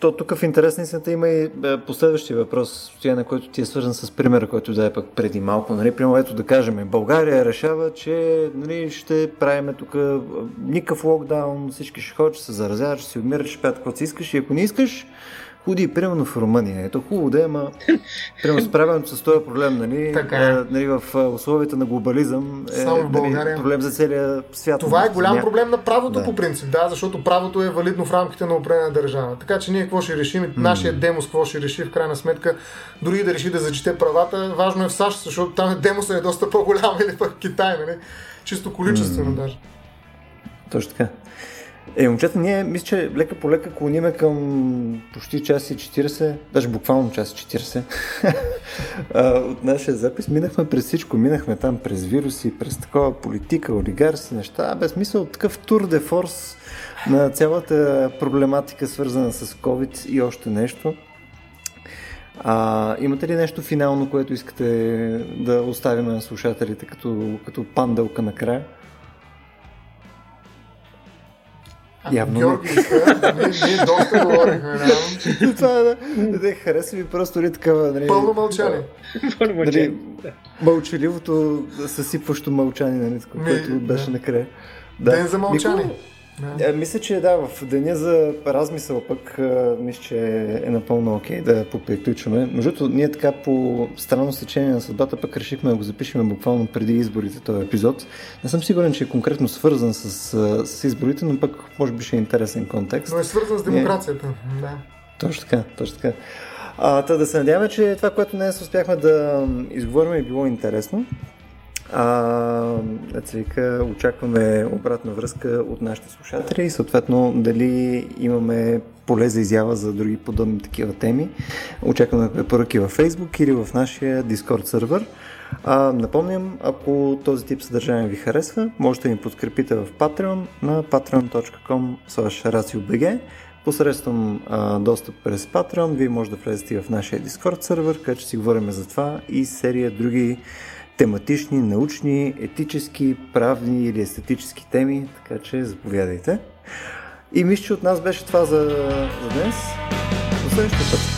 То тук в интерес на има и е, последващия въпрос, на който ти е свързан с примера, който да е пък преди малко. Нали? Примерно, ето да кажем, България решава, че нали, ще правиме тук е, никакъв локдаун, всички ще ходят, ще се заразяват, ще си умират, ще пят каквото си искаш и ако не искаш, худи, примерно в Румъния. Ето хубаво да е, ама примерно справянето с този проблем, нали, така е. нали, в условията на глобализъм е Само в България. Нали, проблем за целия свят. Това е голям проблем на правото да. по принцип, да, защото правото е валидно в рамките на определена държава. Така че ние какво ще решим, mm. нашия демос какво ще реши в крайна сметка, дори да реши да зачете правата, важно е в САЩ, защото там демоса е доста по-голям или пък Китай, нали? чисто количествено mm. даже. Точно така. Е, момчета, ние мисля, че лека по лека клониме към почти час и 40, даже буквално час и 40 от нашия запис. Минахме през всичко, минахме там през вируси, през такова политика, олигарси, неща. Без смисъл такъв тур де форс на цялата проблематика, свързана с COVID и още нещо. А, имате ли нещо финално, което искате да оставим на слушателите като, като панделка накрая? Явно Георги ние, ние доста говорихме. Това е, да, да, хареса ми просто ли нали, такава, нали... Пълно мълчание. Пълно мълчание. Нали, мълчаливото, съсипващо мълчание, нали, което беше накрая. Да. Ден за мълчание. Да. А, мисля, че да, в деня за размисъл пък мисля, че е напълно окей okay да поприключваме. Между ние така по странно стечение на съдбата пък решихме да го запишем буквално преди изборите този епизод. Не съм сигурен, че е конкретно свързан с, с изборите, но пък може би ще е интересен контекст. Но е свързан с демокрацията, не... да. Точно така, точно така. А, да се надяваме, че това, което днес успяхме да изговорим е било интересно. А, вика, очакваме обратна връзка от нашите слушатели и съответно дали имаме поле за изява за други подобни такива теми. Очакваме препоръки във Facebook или в нашия Discord сервер. А, напомням, ако този тип съдържание ви харесва, можете да ни подкрепите в Patreon на patreon.com raciobg. Посредством а, достъп през Patreon, вие може да влезете в нашия Discord сервер, където ще си говорим за това и серия други тематични, научни, етически, правни или естетически теми, така че заповядайте. И мисля, че от нас беше това за, за днес. До следващия път.